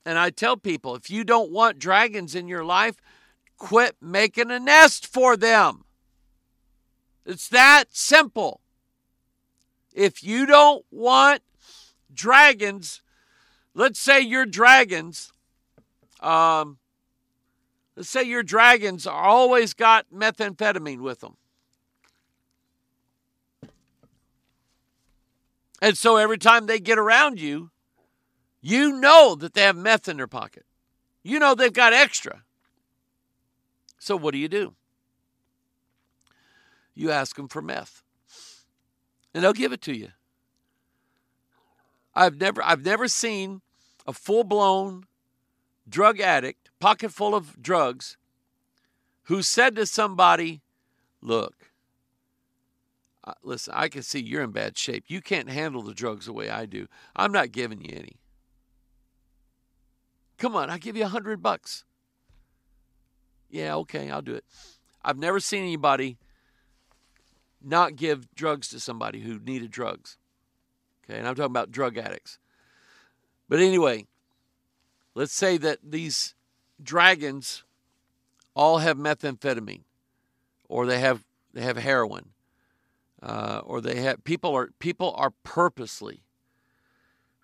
[SPEAKER 1] And I tell people if you don't want dragons in your life, quit making a nest for them. It's that simple. If you don't want dragons, let's say your dragons, um, Let's say your dragons are always got methamphetamine with them. And so every time they get around you, you know that they have meth in their pocket. You know they've got extra. So what do you do? You ask them for meth. And they'll give it to you. I've never I've never seen a full-blown drug addict pocket full of drugs who said to somebody, Look, listen, I can see you're in bad shape. You can't handle the drugs the way I do. I'm not giving you any. Come on, I'll give you a hundred bucks. Yeah, okay, I'll do it. I've never seen anybody not give drugs to somebody who needed drugs. Okay, and I'm talking about drug addicts. But anyway, let's say that these dragons all have methamphetamine, or they have they have heroin, uh, or they have people are people are purposely.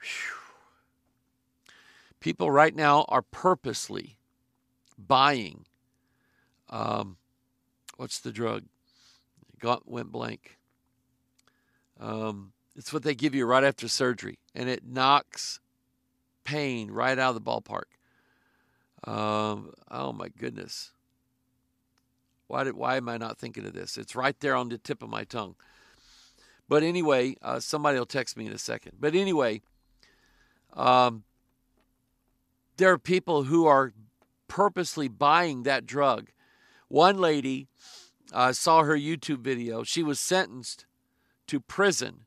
[SPEAKER 1] Whew, people right now are purposely buying. Um, what's the drug? Got went blank. Um, it's what they give you right after surgery, and it knocks pain right out of the ballpark. Um, oh my goodness. Why did why am I not thinking of this? It's right there on the tip of my tongue. But anyway, uh, somebody will text me in a second. But anyway, um, there are people who are purposely buying that drug. One lady uh, saw her YouTube video. She was sentenced to prison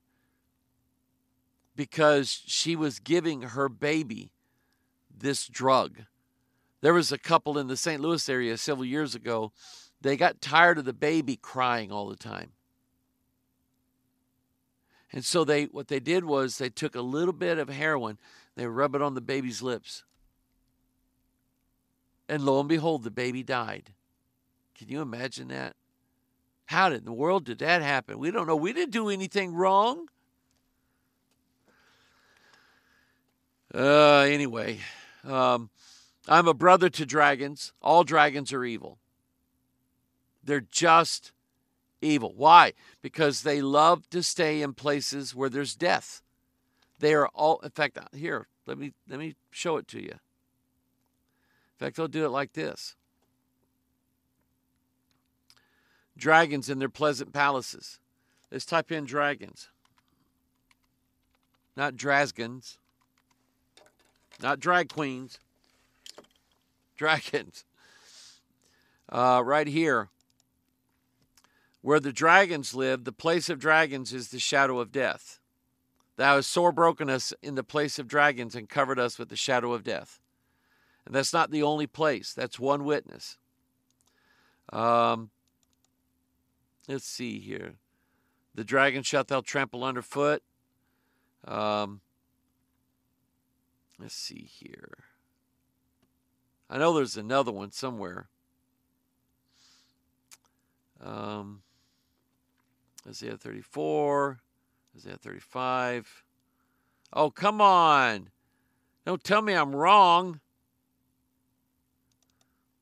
[SPEAKER 1] because she was giving her baby this drug. There was a couple in the St. Louis area several years ago. They got tired of the baby crying all the time. And so they what they did was they took a little bit of heroin, they rub it on the baby's lips. And lo and behold, the baby died. Can you imagine that? How in the world did that happen? We don't know. We didn't do anything wrong. Uh, anyway, um, I'm a brother to dragons. All dragons are evil. They're just evil. Why? Because they love to stay in places where there's death. They are all in fact here, let me let me show it to you. In fact, they'll do it like this. Dragons in their pleasant palaces. Let's type in dragons. Not dragons. Not drag queens. Dragons. Uh, right here. Where the dragons live, the place of dragons is the shadow of death. Thou hast sore broken us in the place of dragons and covered us with the shadow of death. And that's not the only place, that's one witness. Um, let's see here. The dragon shalt thou trample underfoot. Um, let's see here. I know there's another one somewhere. Um, Isaiah 34, Isaiah 35. Oh, come on. Don't tell me I'm wrong.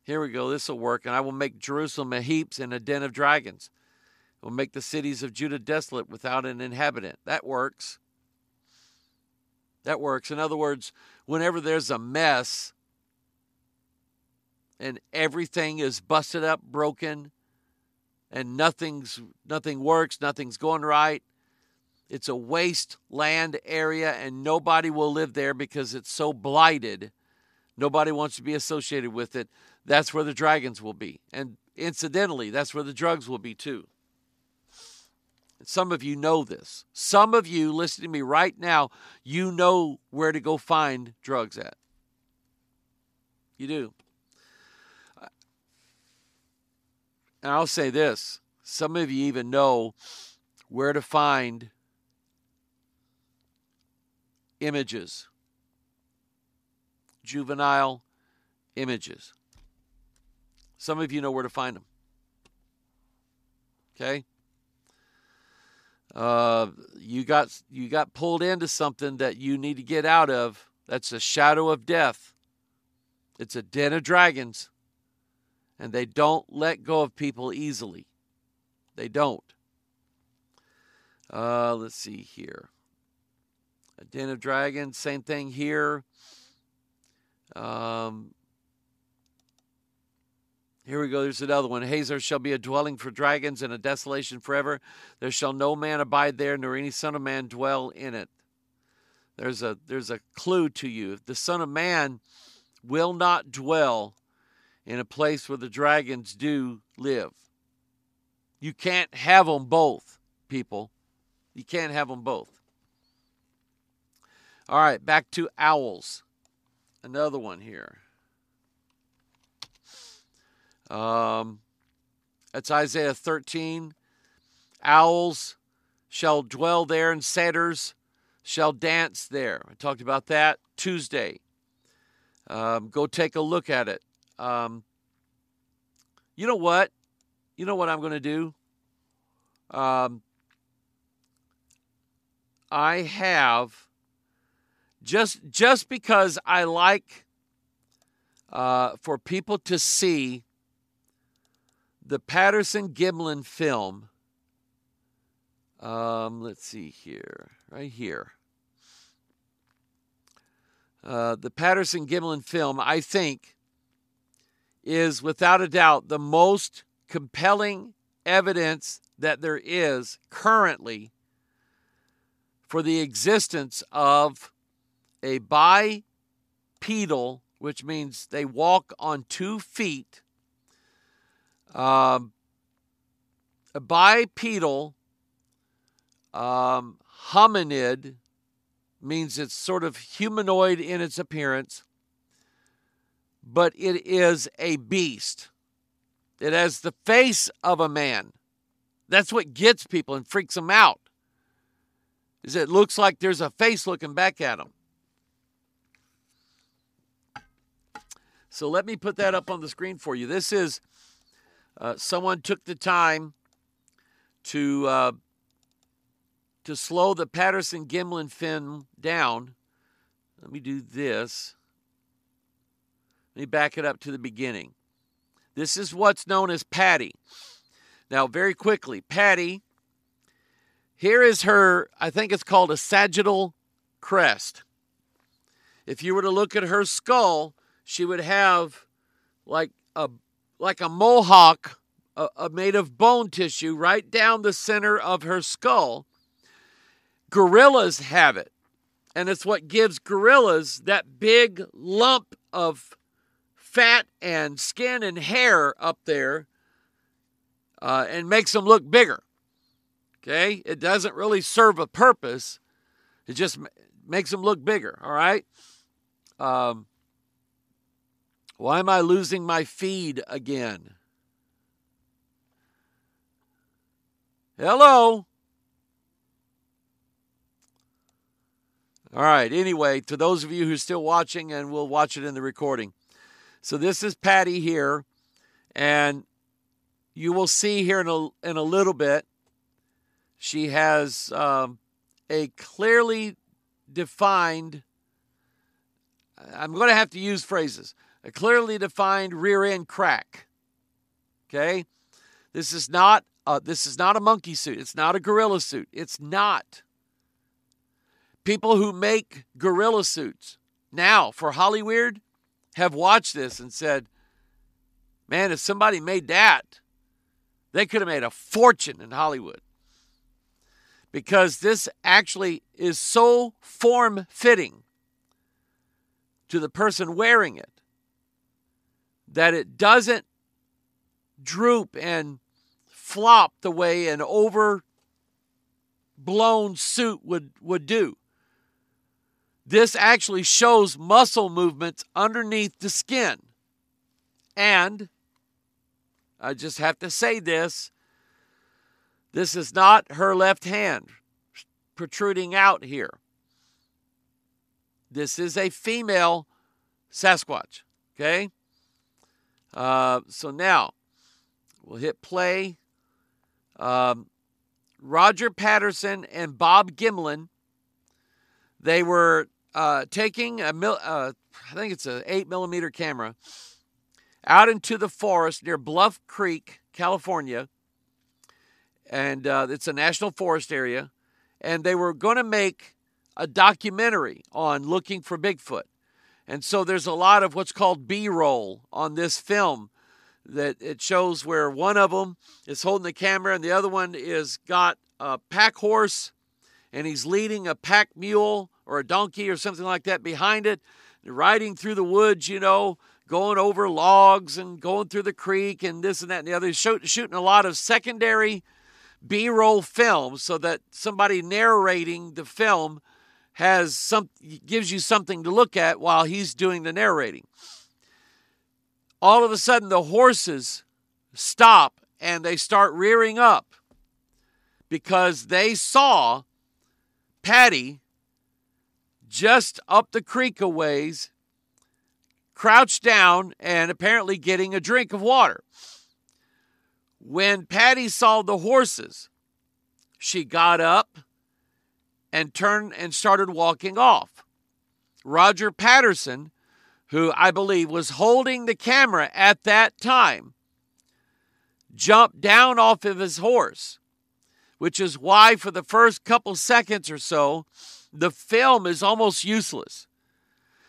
[SPEAKER 1] Here we go. This will work. And I will make Jerusalem a heaps and a den of dragons. I will make the cities of Judah desolate without an inhabitant. That works. That works. In other words, whenever there's a mess and everything is busted up, broken, and nothing's nothing works, nothing's going right, it's a wasteland area and nobody will live there because it's so blighted. Nobody wants to be associated with it. That's where the dragons will be. And incidentally, that's where the drugs will be too. Some of you know this. Some of you listening to me right now, you know where to go find drugs at. You do. And I'll say this some of you even know where to find images, juvenile images. Some of you know where to find them. Okay? Uh, you got you got pulled into something that you need to get out of. That's a shadow of death. It's a den of dragons. And they don't let go of people easily. They don't. Uh, let's see here. A den of dragons, same thing here. Um, here we go. There's another one. Hazor shall be a dwelling for dragons and a desolation forever. There shall no man abide there, nor any son of man dwell in it. There's a there's a clue to you. The son of man will not dwell in a place where the dragons do live. You can't have them both, people. You can't have them both. All right, back to owls. Another one here. Um, that's Isaiah 13. Owls shall dwell there, and satyrs shall dance there. I talked about that Tuesday. Um, go take a look at it. Um, you know what? You know what I'm going to do? Um, I have just just because I like uh, for people to see the Patterson Gimlin film Um, let's see here, right here. Uh, the Patterson Gimlin film, I think, is without a doubt the most compelling evidence that there is currently for the existence of a bipedal, which means they walk on two feet, um, a bipedal um, hominid means it's sort of humanoid in its appearance, but it is a beast. It has the face of a man. That's what gets people and freaks them out. Is it looks like there's a face looking back at them. So let me put that up on the screen for you. This is uh, someone took the time to uh, to slow the Patterson Gimlin fin down. Let me do this. Let me back it up to the beginning. This is what's known as Patty. Now, very quickly, Patty, here is her, I think it's called a sagittal crest. If you were to look at her skull, she would have like a like a mohawk uh, uh, made of bone tissue right down the center of her skull. Gorillas have it. And it's what gives gorillas that big lump of fat and skin and hair up there uh, and makes them look bigger. Okay? It doesn't really serve a purpose, it just makes them look bigger. All right? Um, why am I losing my feed again? Hello? All right. Anyway, to those of you who are still watching and we'll watch it in the recording. So this is Patty here, and you will see here in a, in a little bit, she has um, a clearly defined, I'm going to have to use phrases, a clearly defined rear end crack. Okay? This is not uh, this is not a monkey suit. It's not a gorilla suit. It's not. People who make gorilla suits now for Hollywood have watched this and said, man, if somebody made that, they could have made a fortune in Hollywood. Because this actually is so form fitting to the person wearing it that it doesn't droop and flop the way an overblown suit would, would do. This actually shows muscle movements underneath the skin. And I just have to say this this is not her left hand protruding out here. This is a female Sasquatch. Okay? Uh, so now we'll hit play. Um, Roger Patterson and Bob Gimlin, they were uh, taking a mil, uh, I think it's an eight millimeter camera out into the forest near Bluff Creek, California, and uh, it's a national forest area, and they were going to make a documentary on looking for Bigfoot. And so there's a lot of what's called B roll on this film that it shows where one of them is holding the camera and the other one is got a pack horse and he's leading a pack mule or a donkey or something like that behind it, riding through the woods, you know, going over logs and going through the creek and this and that and the other. He's shooting a lot of secondary B roll films so that somebody narrating the film has some gives you something to look at while he's doing the narrating. All of a sudden the horses stop and they start rearing up because they saw Patty just up the creek a ways, crouched down and apparently getting a drink of water. When Patty saw the horses, she got up and turned and started walking off. Roger Patterson, who I believe was holding the camera at that time, jumped down off of his horse which is why for the first couple seconds or so, the film is almost useless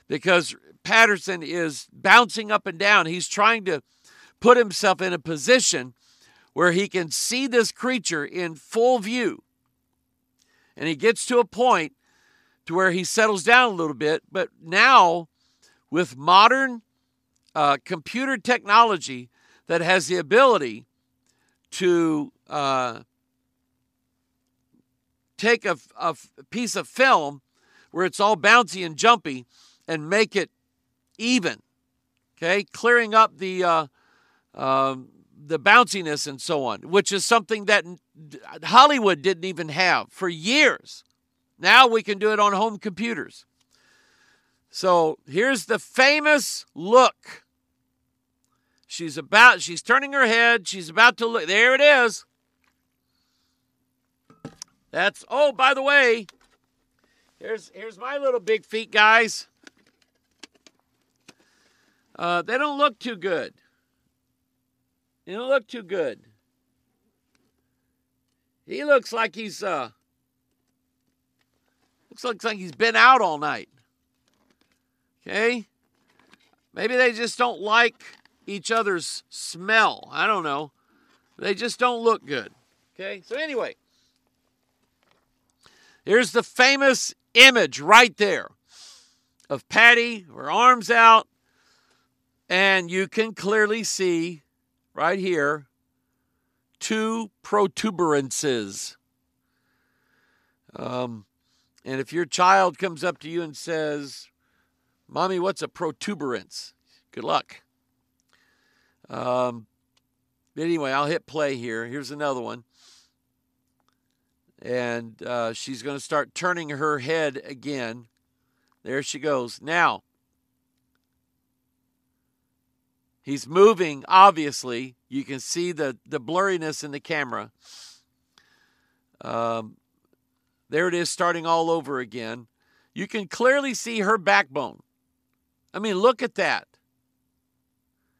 [SPEAKER 1] because Patterson is bouncing up and down. He's trying to put himself in a position where he can see this creature in full view. And he gets to a point to where he settles down a little bit, but now with modern uh, computer technology that has the ability to uh, take a, piece of film where it's all bouncy and jumpy and make it even. Okay, clearing up the uh, um, the bounciness and so on, which is something that Hollywood didn't even have for years. Now we can do it on home computers. So here's the famous look. She's about, she's turning her head. She's about to look. There it is. That's, oh, by the way, here's, here's my little big feet, guys. Uh, they don't look too good. They don't look too good. He looks like he's, uh, looks like he's been out all night. Okay? Maybe they just don't like each other's smell. I don't know. They just don't look good. Okay? So, anyway, here's the famous image right there of Patty, her arms out, and you can clearly see right here two protuberances. Um, and if your child comes up to you and says, Mommy, what's a protuberance? Good luck. Um, anyway, I'll hit play here. Here's another one. And uh, she's going to start turning her head again. There she goes. Now, he's moving, obviously. You can see the, the blurriness in the camera. Um, there it is, starting all over again. You can clearly see her backbone. I mean, look at that.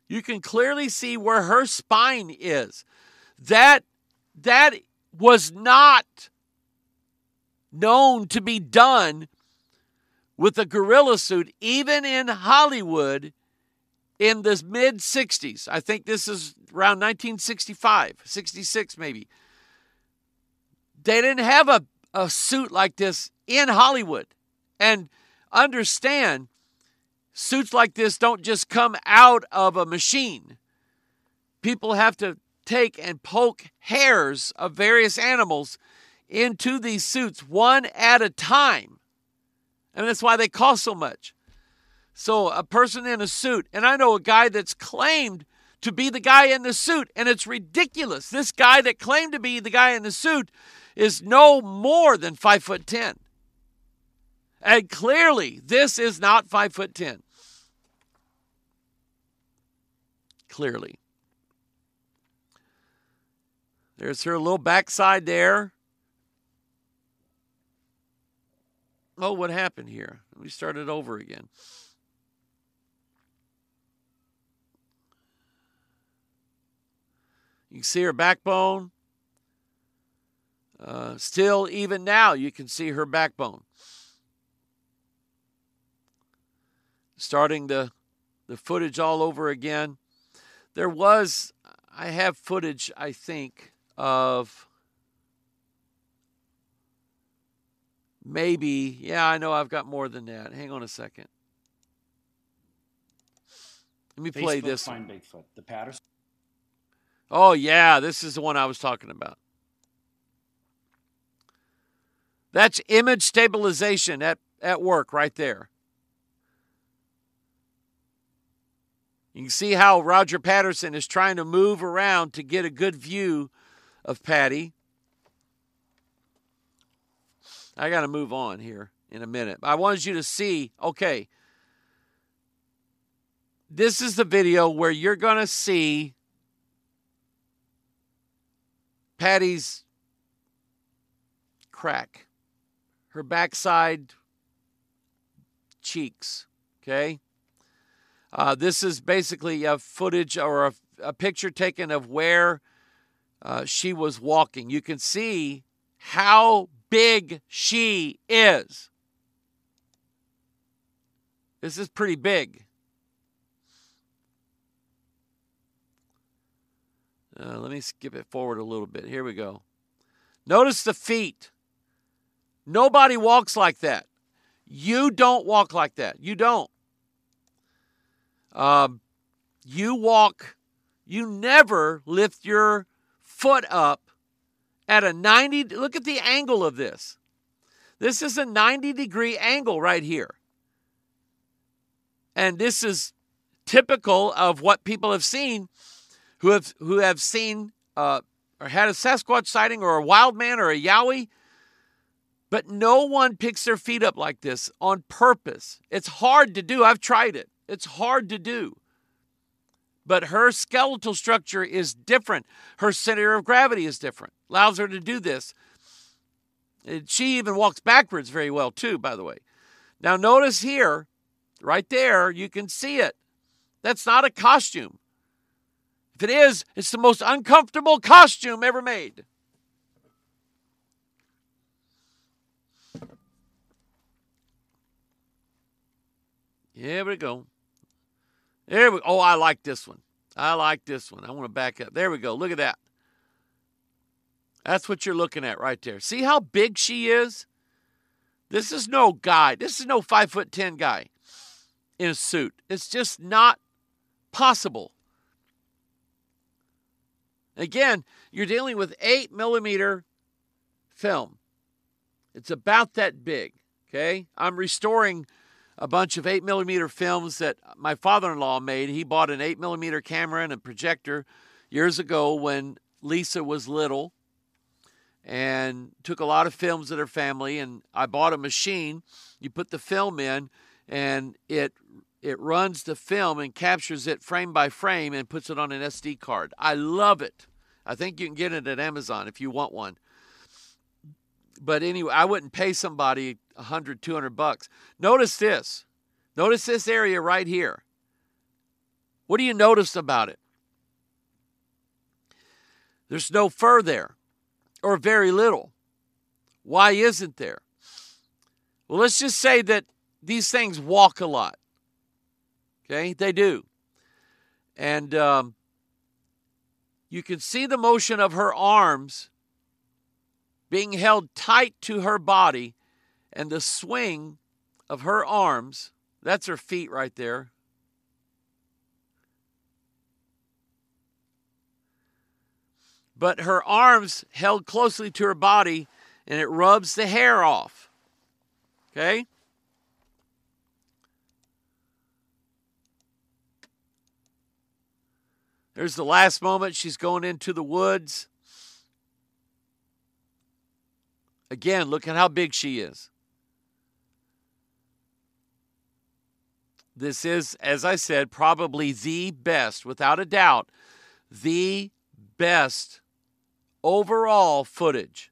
[SPEAKER 1] You can clearly see where her spine is. That that was not known to be done with a gorilla suit even in Hollywood in the mid 60s. I think this is around 1965, 66 maybe. They didn't have a, a suit like this in Hollywood. And understand Suits like this don't just come out of a machine. People have to take and poke hairs of various animals into these suits one at a time. And that's why they cost so much. So, a person in a suit, and I know a guy that's claimed to be the guy in the suit, and it's ridiculous. This guy that claimed to be the guy in the suit is no more than five foot ten. And clearly, this is not five foot ten. clearly. There's her little backside there. Oh, what happened here? We started over again. You can see her backbone. Uh, still, even now, you can see her backbone. Starting the, the footage all over again. There was, I have footage, I think, of maybe, yeah, I know I've got more than that. Hang on a second. Let me play this.
[SPEAKER 3] Find Bigfoot. The Patterson.
[SPEAKER 1] Oh, yeah, this is the one I was talking about. That's image stabilization at, at work right there. You can see how Roger Patterson is trying to move around to get a good view of Patty. I got to move on here in a minute. I wanted you to see okay, this is the video where you're going to see Patty's crack, her backside cheeks, okay? Uh, this is basically a footage or a, a, picture taken of where uh, she was walking. You can see how big she is. This is pretty big. Uh, let me skip it forward a little bit. Here we go. Notice the feet. Nobody walks like that. You don't walk like that. You don't. Um, you walk, you never lift your foot up at a 90. Look at the angle of this. This is a 90 degree angle right here. And this is typical of what people have seen who have who have seen uh, or had a Sasquatch sighting or a wild man or a Yowie. But no one picks their feet up like this on purpose. It's hard to do. I've tried it. It's hard to do. But her skeletal structure is different. Her center of gravity is different. Allows her to do this. She even walks backwards very well, too, by the way. Now, notice here, right there, you can see it. That's not a costume. If it is, it's the most uncomfortable costume ever made. Here we go. There we Oh, I like this one. I like this one. I want to back up. There we go. Look at that. That's what you're looking at right there. See how big she is? This is no guy. This is no five foot ten guy in a suit. It's just not possible. Again, you're dealing with eight millimeter film. It's about that big. Okay. I'm restoring a bunch of 8 millimeter films that my father in law made. He bought an 8 millimeter camera and a projector years ago when Lisa was little and took a lot of films of her family. And I bought a machine. You put the film in, and it it runs the film and captures it frame by frame and puts it on an SD card. I love it. I think you can get it at Amazon if you want one. But anyway, I wouldn't pay somebody 100, 200 bucks. Notice this. Notice this area right here. What do you notice about it? There's no fur there, or very little. Why isn't there? Well, let's just say that these things walk a lot. Okay, they do. And um, you can see the motion of her arms being held tight to her body and the swing of her arms, that's her feet right there. But her arms held closely to her body and it rubs the hair off. Okay? There's the last moment. She's going into the woods. Again, look at how big she is. This is, as I said, probably the best, without a doubt, the best overall footage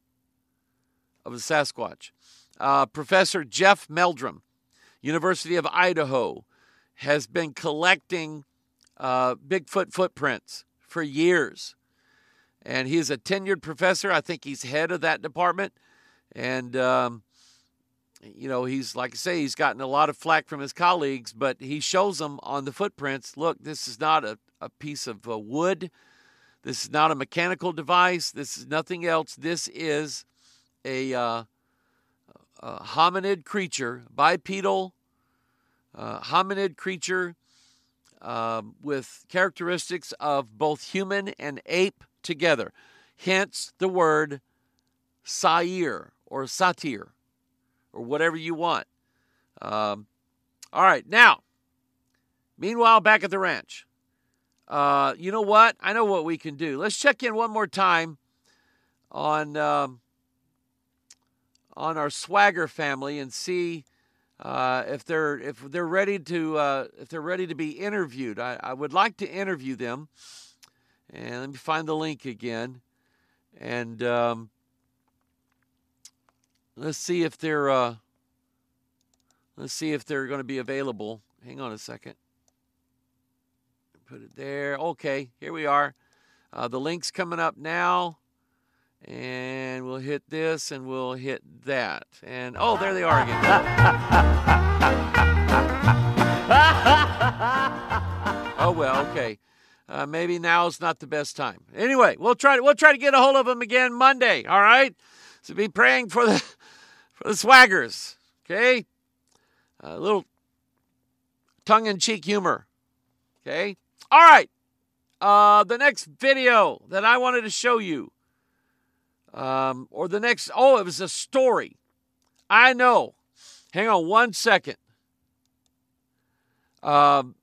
[SPEAKER 1] of the Sasquatch. Uh, Professor Jeff Meldrum, University of Idaho, has been collecting uh, Bigfoot footprints for years. And he's a tenured professor. I think he's head of that department. And um, you know, he's like I say, he's gotten a lot of flack from his colleagues, but he shows them on the footprints. Look, this is not a, a piece of uh, wood. This is not a mechanical device. This is nothing else. This is a, uh, a hominid creature, bipedal uh, hominid creature um, with characteristics of both human and ape together. Hence the word sair or satyr or whatever you want. Um, all right, now, meanwhile, back at the ranch, uh, you know what? I know what we can do. Let's check in one more time on um, on our Swagger family and see uh, if they're if they're ready to uh, if they're ready to be interviewed. I, I would like to interview them, and let me find the link again, and um, Let's see if they're uh, let's see if they're going to be available. Hang on a second. Put it there. Okay, here we are. Uh, the link's coming up now. And we'll hit this and we'll hit that. And oh, there they are again. oh well, okay. Uh, maybe now's not the best time. Anyway, we'll try to we'll try to get a hold of them again Monday. All right. So be praying for the for the swaggers. Okay. A little tongue-in-cheek humor. Okay. All right. Uh, the next video that I wanted to show you, um, or the next, oh, it was a story. I know. Hang on one second. Um,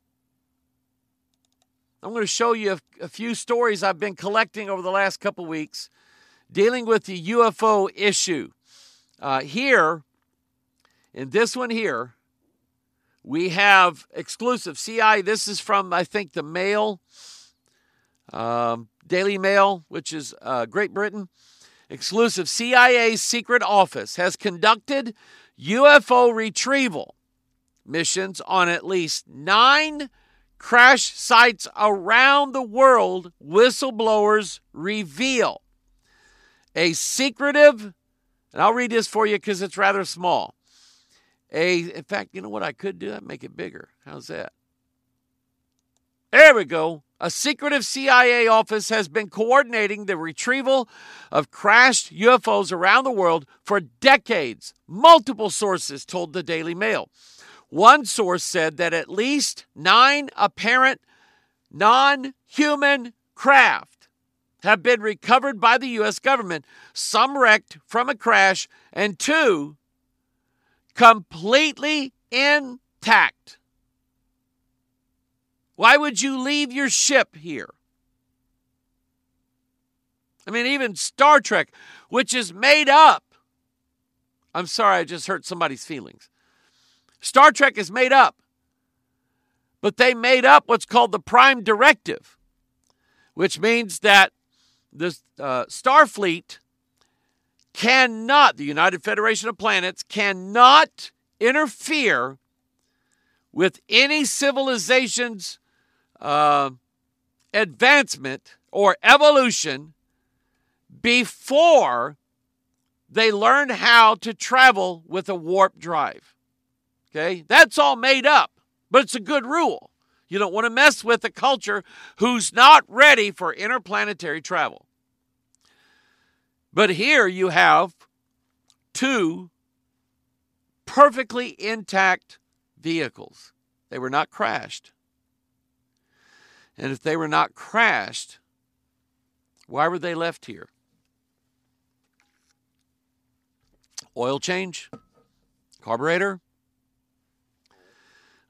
[SPEAKER 1] I'm going to show you a, a, few stories I've been collecting over the last couple weeks dealing with the UFO issue. Uh, here, in this one here, we have exclusive CI. This is from, I think, the Mail, um, Daily Mail, which is uh, Great Britain. Exclusive CIA secret office has conducted UFO retrieval missions on at least nine crash sites around the world, whistleblowers reveal. A secretive, and I'll read this for you because it's rather small. A, in fact, you know what I could do? I'd make it bigger. How's that? There we go. A secretive CIA office has been coordinating the retrieval of crashed UFOs around the world for decades, multiple sources told the Daily Mail. One source said that at least nine apparent non human craft have been recovered by the U.S. government, some wrecked from a crash, and two completely intact. Why would you leave your ship here? I mean, even Star Trek, which is made up. I'm sorry, I just hurt somebody's feelings. Star Trek is made up. But they made up what's called the Prime Directive, which means that the uh, Starfleet cannot, the United Federation of Planets, cannot interfere with any civilization's uh, advancement or evolution before they learn how to travel with a warp drive. Okay? That's all made up, but it's a good rule. You don't want to mess with a culture who's not ready for interplanetary travel. But here you have two perfectly intact vehicles. They were not crashed. And if they were not crashed, why were they left here? Oil change? Carburetor?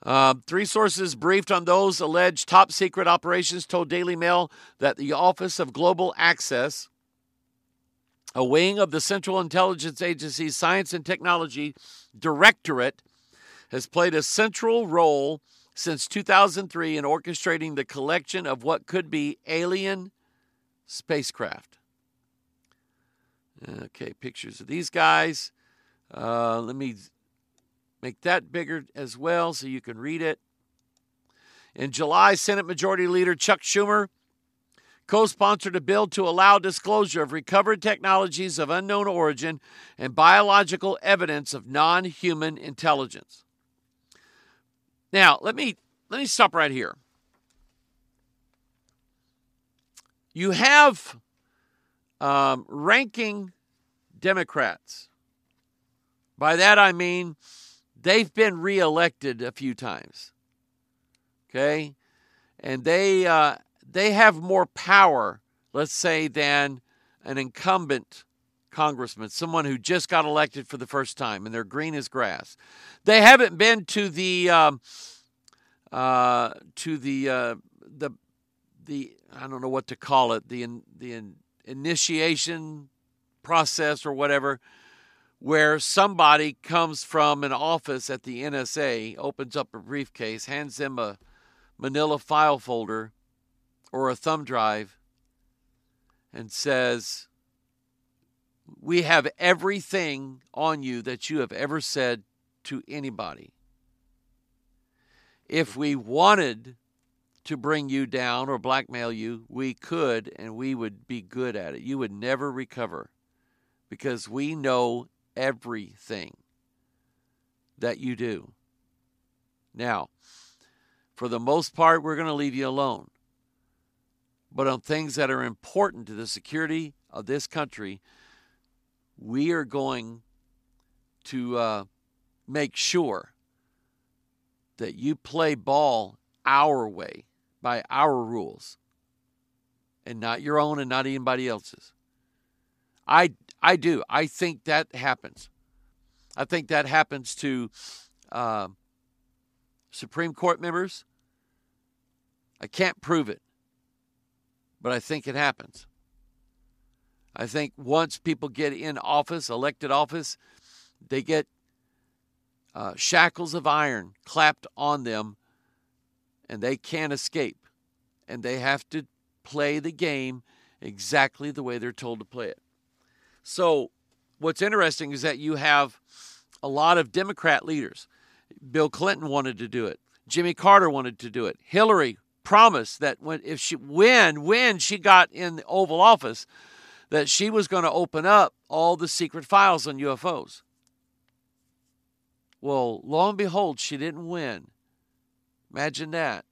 [SPEAKER 1] Uh, three sources briefed on those alleged top secret operations told Daily Mail that the Office of Global Access a wing of the Central Intelligence Agency's Science and Technology Directorate has played a central role since 2003 in orchestrating the collection of what could be alien spacecraft. Okay, pictures of these guys. Uh, let me make that bigger as well so you can read it. In July, Senate Majority Leader Chuck Schumer co sponsored a bill to allow disclosure of recovered technologies of unknown origin and biological evidence of non human intelligence. Now, let me, let me stop right here. You have um, ranking Democrats. By that I mean they've been reelected a few times. Okay? And they uh, they have more power, let's say, than an incumbent congressman, someone who just got elected for the first time and they're green as grass. They haven't been to the um, uh, to the uh, the the I don't know what to call it the the initiation process or whatever, where somebody comes from an office at the NSA, opens up a briefcase, hands them a Manila file folder, or a thumb drive and says, We have everything on you that you have ever said to anybody. If we wanted to bring you down or blackmail you, we could and we would be good at it. You would never recover because we know everything that you do. Now, for the most part, we're going to leave you alone. But on things that are important to the security of this country, we are going to uh, make sure that you play ball our way by our rules and not your own and not anybody else's. I I do. I think that happens. I think that happens to uh, Supreme Court members. I can't prove it, but I think it happens. I think once people get in office, elected office, they get uh, shackles of iron clapped on them and they can't escape. And they have to play the game exactly the way they're told to play it. So, what's interesting is that you have a lot of Democrat leaders. Bill Clinton wanted to do it. Jimmy Carter wanted to do it. Hillary promised that when if she when when she got in the Oval Office that she was going to open up all the secret files on UFOs. Well, lo and behold, she didn't win. Imagine that.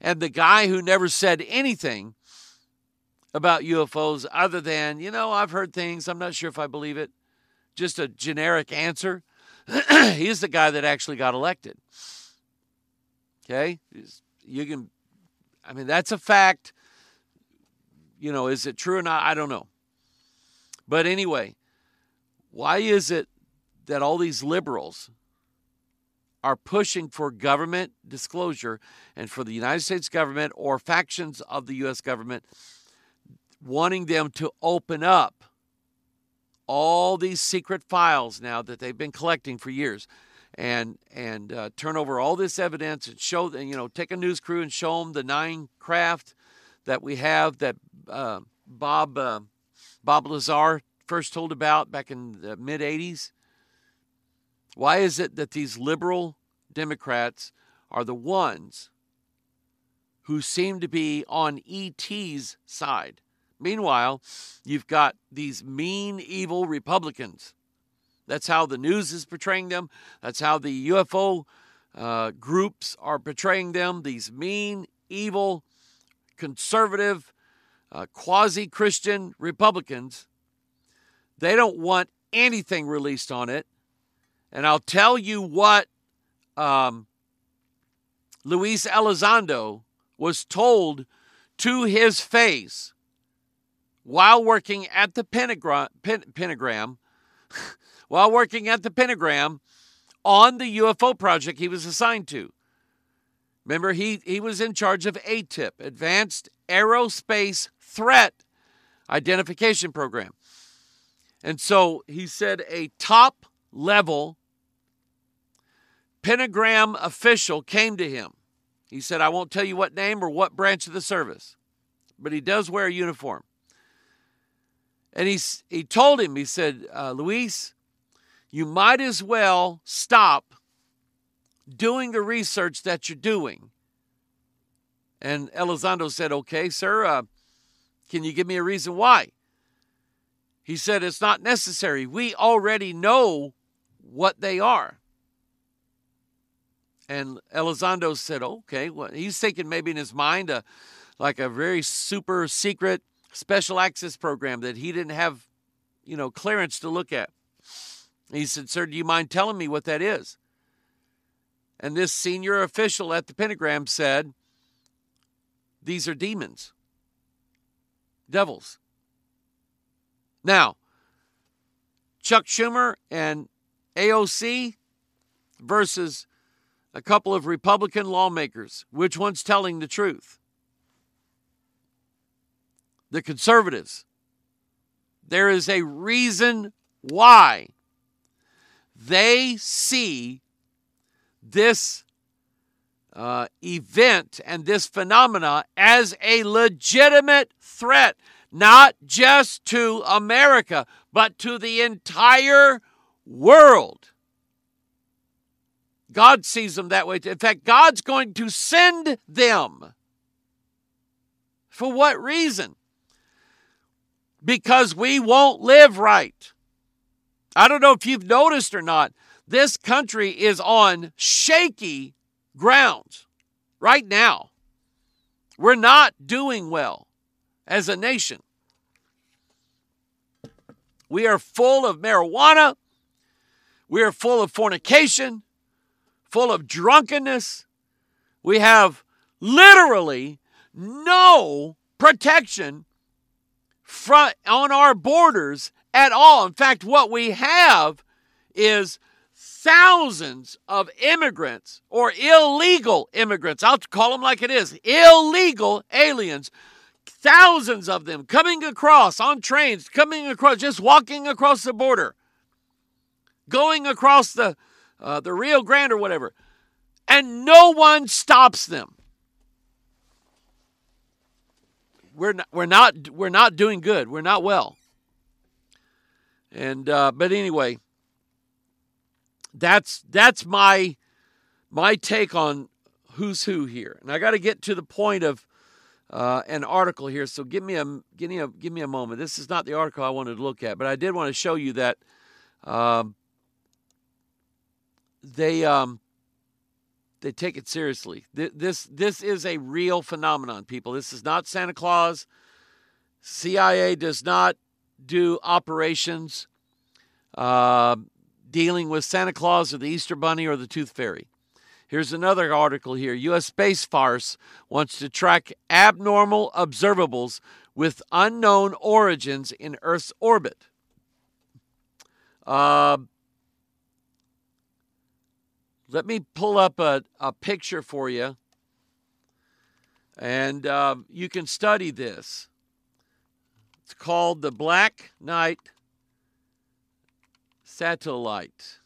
[SPEAKER 1] And the guy who never said anything about UFOs other than, you know, I've heard things, I'm not sure if I believe it, just a generic answer, he's the guy that actually got elected. Okay? You can, I mean, that's a fact. You know, is it true or not? I don't know. But anyway, why is it that all these liberals are pushing for government disclosure and for the United States government or factions of the U.S. government wanting them to open up all these secret files now that they've been collecting for years and and uh, turn over all this evidence and show them, you know, take a news crew and show them the nine craft that we have that uh, Bob uh, Bob Lazar first told about back in the mid 80s why is it that these liberal Democrats are the ones who seem to be on ET's side? Meanwhile, you've got these mean, evil Republicans. That's how the news is portraying them. That's how the UFO uh, groups are portraying them. These mean, evil, conservative, uh, quasi Christian Republicans. They don't want anything released on it. And I'll tell you what um, Luis Elizondo was told to his face while working at the pentagram, pen, pentagram while working at the pentagram on the UFO project he was assigned to. Remember, he, he was in charge of ATIP, Advanced Aerospace Threat Identification Program. And so he said a top level pentagram official came to him. He said, I won't tell you what name or what branch of the service, but he does wear a uniform. And he, he told him, he said, uh, Luis, you might as well stop doing the research that you're doing. And Elizondo said, Okay, sir, uh, can you give me a reason why? He said, It's not necessary. We already know what they are. And Elizondo said, okay, well, he's thinking maybe in his mind a, like a very super secret special access program that he didn't have, you know, clearance to look at. He said, sir, do you mind telling me what that is? And this senior official at the pentagram said, these are demons, devils. Now, Chuck Schumer and AOC versus a couple of Republican lawmakers. Which one's telling the truth? The conservatives. There is a reason why they see this uh, event and this phenomena as a legitimate threat, not just to America, but to the entire world. God sees them that way. In fact, God's going to send them. For what reason? Because we won't live right. I don't know if you've noticed or not, this country is on shaky ground right now. We're not doing well as a nation. We are full of marijuana. We are full of fornication, full of drunkenness. We have literally no protection front on our borders at all. In fact, what we have is thousands of immigrants or illegal immigrants. I'll call them like it is illegal aliens. Thousands of them coming across on trains, coming across, just walking across the border, going across the, uh, the Rio Grande or whatever, and no one stops them. We're not, we're not, we're not doing good. We're not well. And uh, but anyway, that's that's my my take on who's who here. And I got to get to the point of uh, an article here. So give me a give me a give me a moment. This is not the article I wanted to look at, but I did want to show you that um, they um, they take it seriously. This this is a real phenomenon, people. This is not Santa Claus. CIA does not do operations uh, dealing with Santa Claus or the Easter Bunny or the Tooth Fairy. Here's another article here. U.S. Space Force wants to track abnormal observables with unknown origins in Earth's orbit. Uh, let me pull up a, a picture for you, and uh, you can study this. It's called the Black Knight Satellite.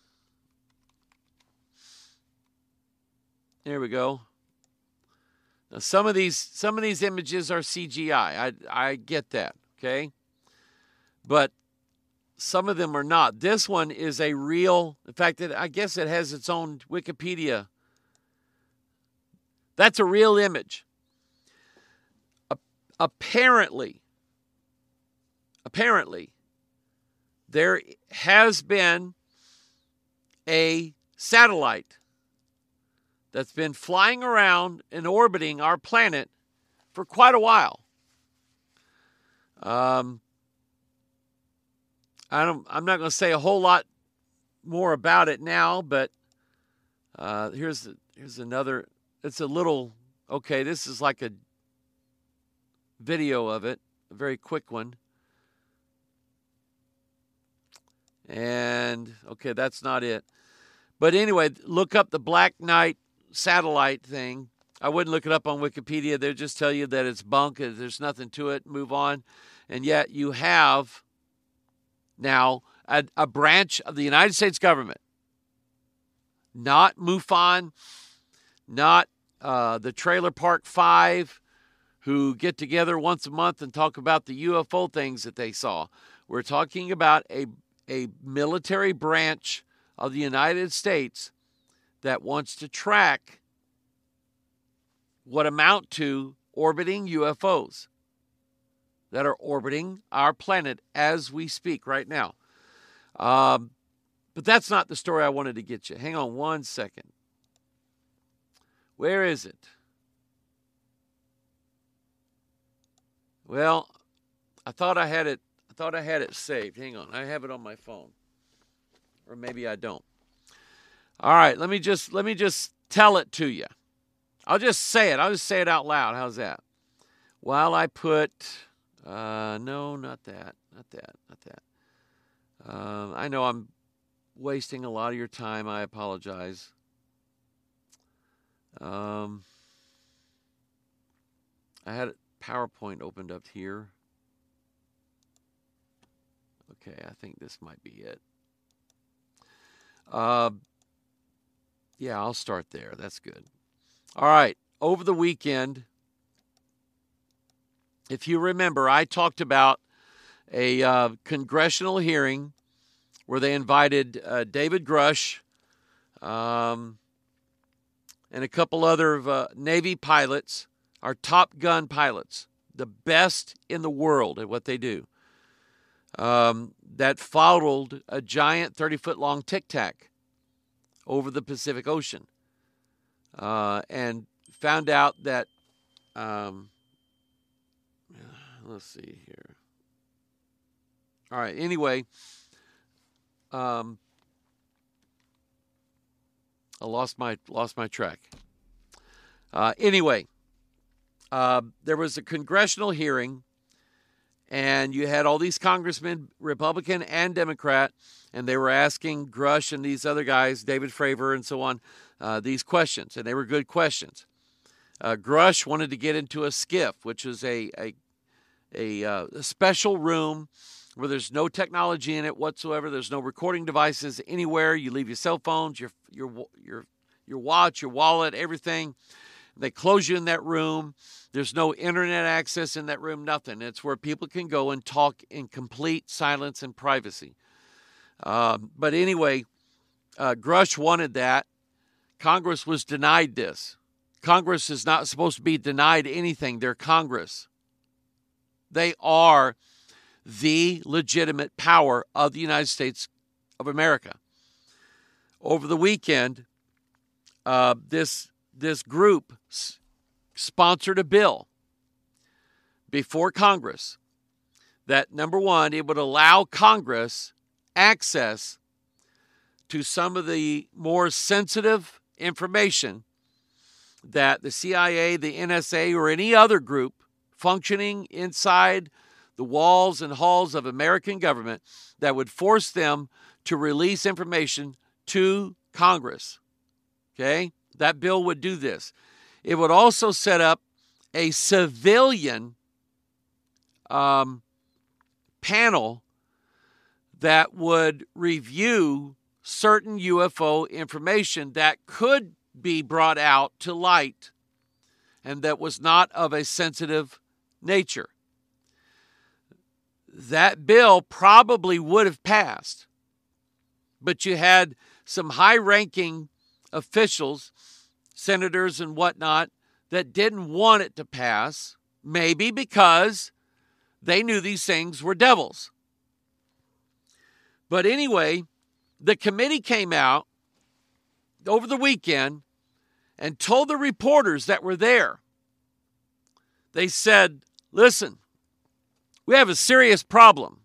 [SPEAKER 1] There we go. Now some of these some of these images are CGI. I I get that, okay? But some of them are not. This one is a real in fact that I guess it has its own Wikipedia. That's a real image. Apparently, apparently, there has been a satellite that's been flying around and orbiting our planet for quite a while. Um, I don't, I'm not going to say a whole lot more about it now, but uh, here's here's another. It's a little okay. This is like a video of it, a very quick one. And okay, that's not it. But anyway, look up the Black Knight satellite thing. I wouldn't look it up on Wikipedia. They'll just tell you that it's bunk, there's nothing to it, move on. And yet you have now a, a branch of the United States government, not MUFON, not uh, the Trailer Park Five, who get together once a month and talk about the UFO things that they saw. We're talking about a a military branch of the United States that wants to track what amount to orbiting UFOs that are orbiting our planet as we speak right now. Um, but that's not the story I wanted to get you. Hang on one second. Where is it? Well, I thought I had it I thought I had it saved. Hang on. I have it on my phone. Or maybe I don't. All right, let me just let me just tell it to you. I'll just say it. I'll just say it out loud. How's that? While I put uh no, not that. Not that. Not that. Um, I know I'm wasting a lot of your time. I apologize. Um, I had PowerPoint opened up here. Okay, I think this might be it. Uh, yeah, I'll start there. That's good. All right. Over the weekend, if you remember, I talked about a uh, congressional hearing where they invited uh, David Grush, um, and a couple other uh, Navy pilots, our top gun pilots, the best in the world at what they do, um, that followed a giant 30 foot long tic tac over the Pacific Ocean uh, and found out that, um, let's see here. All right, anyway, um, I lost my lost my track. Uh, anyway, uh, there was a congressional hearing, and you had all these congressmen, Republican and Democrat, and they were asking Grush and these other guys, David Fravor and so on, uh, these questions, and they were good questions. Uh, Grush wanted to get into a skiff, which is a a, a, uh, a special room where there's no technology in it whatsoever. There's no recording devices anywhere. You leave your cell phones, your your your your watch, your wallet, everything. They close you in that room. There's no internet access in that room, nothing. It's where people can go and talk in complete silence and privacy. Um, but anyway, uh, Grush wanted that. Congress was denied this. Congress is not supposed to be denied anything. They're Congress. They are the legitimate power of the United States of America. Over the weekend, uh, this this group s- sponsored a bill before Congress that number one, it would allow Congress access to some of the more sensitive information that the CIA, the NSA, or any other group functioning inside the walls and halls of American government that would force them to release information to Congress. Okay? That bill would do this. It would also set up a civilian um, panel that would review certain UFO information that could be brought out to light and that was not of a sensitive nature. That bill probably would have passed, but you had some high ranking officials, senators and whatnot, that didn't want it to pass, maybe because they knew these things were devils. But anyway, the committee came out over the weekend and told the reporters that were there, they said, listen, we have a serious problem.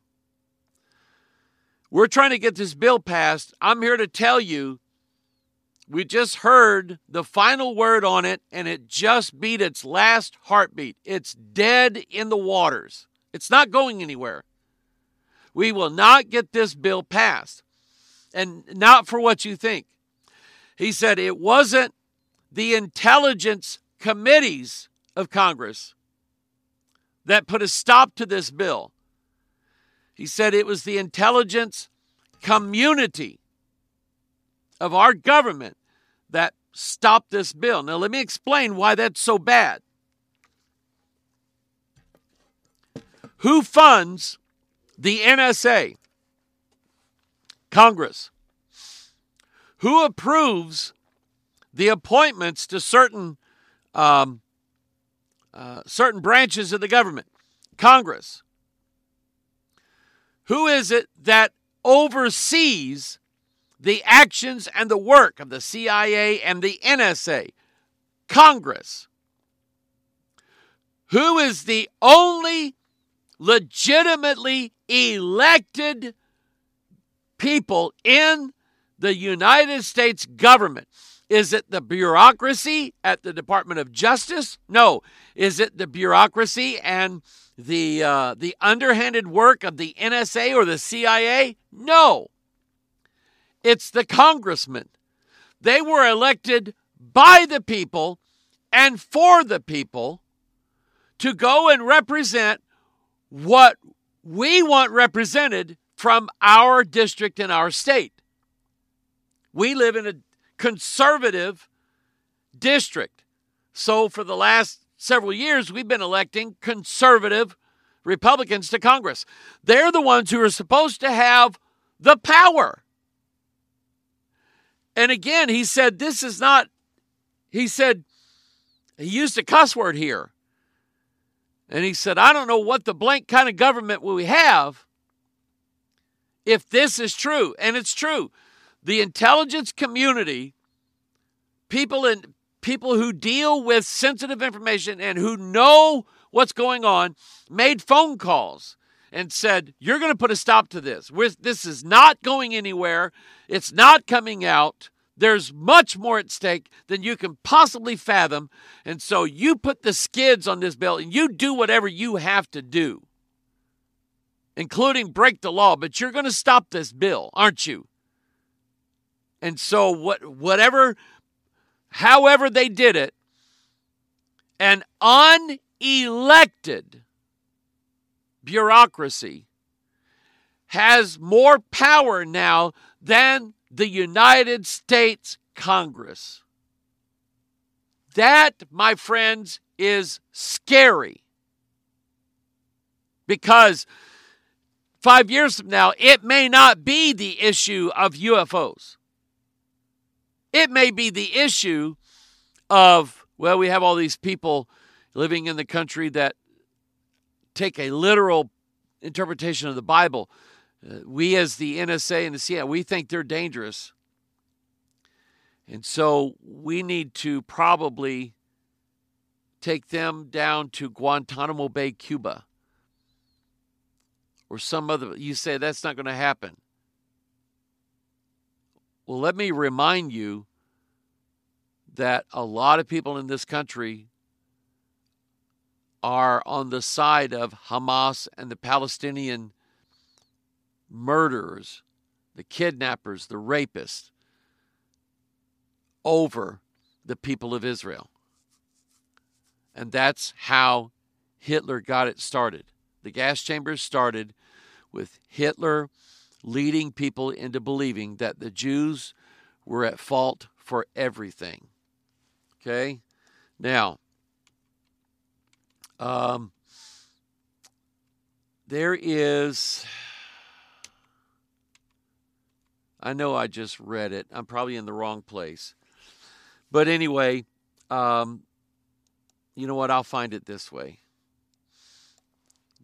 [SPEAKER 1] We're trying to get this bill passed. I'm here to tell you we just heard the final word on it, and it just beat its last heartbeat. It's dead in the waters. It's not going anywhere. We will not get this bill passed. And not for what you think. He said it wasn't the intelligence committees of Congress that put a stop to this bill. He said it was the intelligence community of our government that stopped this bill. Now, let me explain why that's so bad. Who funds the NSA? Congress. Who approves the appointments to certain um, uh, certain branches of the government? Congress. Who is it that oversees the actions and the work of the CIA and the NSA? Congress. Who is the only legitimately elected people in the United States government? Is it the bureaucracy at the Department of Justice? No. Is it the bureaucracy and the uh, the underhanded work of the NSA or the CIA? No. It's the congressmen. They were elected by the people and for the people to go and represent what we want represented from our district and our state. We live in a conservative district. So for the last several years, we've been electing conservative Republicans to Congress. They're the ones who are supposed to have the power. And again, he said this is not he said, he used a cuss word here. And he said, I don't know what the blank kind of government we have if this is true. And it's true. The intelligence community, people in people who deal with sensitive information and who know what's going on, made phone calls and said, You're going to put a stop to this. We're, this is not going anywhere. It's not coming out. There's much more at stake than you can possibly fathom. And so you put the skids on this bill and you do whatever you have to do, including break the law. But you're going to stop this bill, aren't you? And so, what, whatever, however they did it, an unelected bureaucracy has more power now than the United States Congress. That, my friends, is scary. Because five years from now, it may not be the issue of UFOs. It may be the issue of, well, we have all these people living in the country that take a literal interpretation of the Bible. Uh, we, as the NSA and the CIA, we think they're dangerous. And so we need to probably take them down to Guantanamo Bay, Cuba, or some other. You say that's not going to happen. Well, let me remind you that a lot of people in this country are on the side of Hamas and the Palestinian murderers, the kidnappers, the rapists over the people of Israel. And that's how Hitler got it started. The gas chambers started with Hitler leading people into believing that the Jews were at fault for everything. Okay? Now, um, there is. I know I just read it. I'm probably in the wrong place. But anyway, um, you know what? I'll find it this way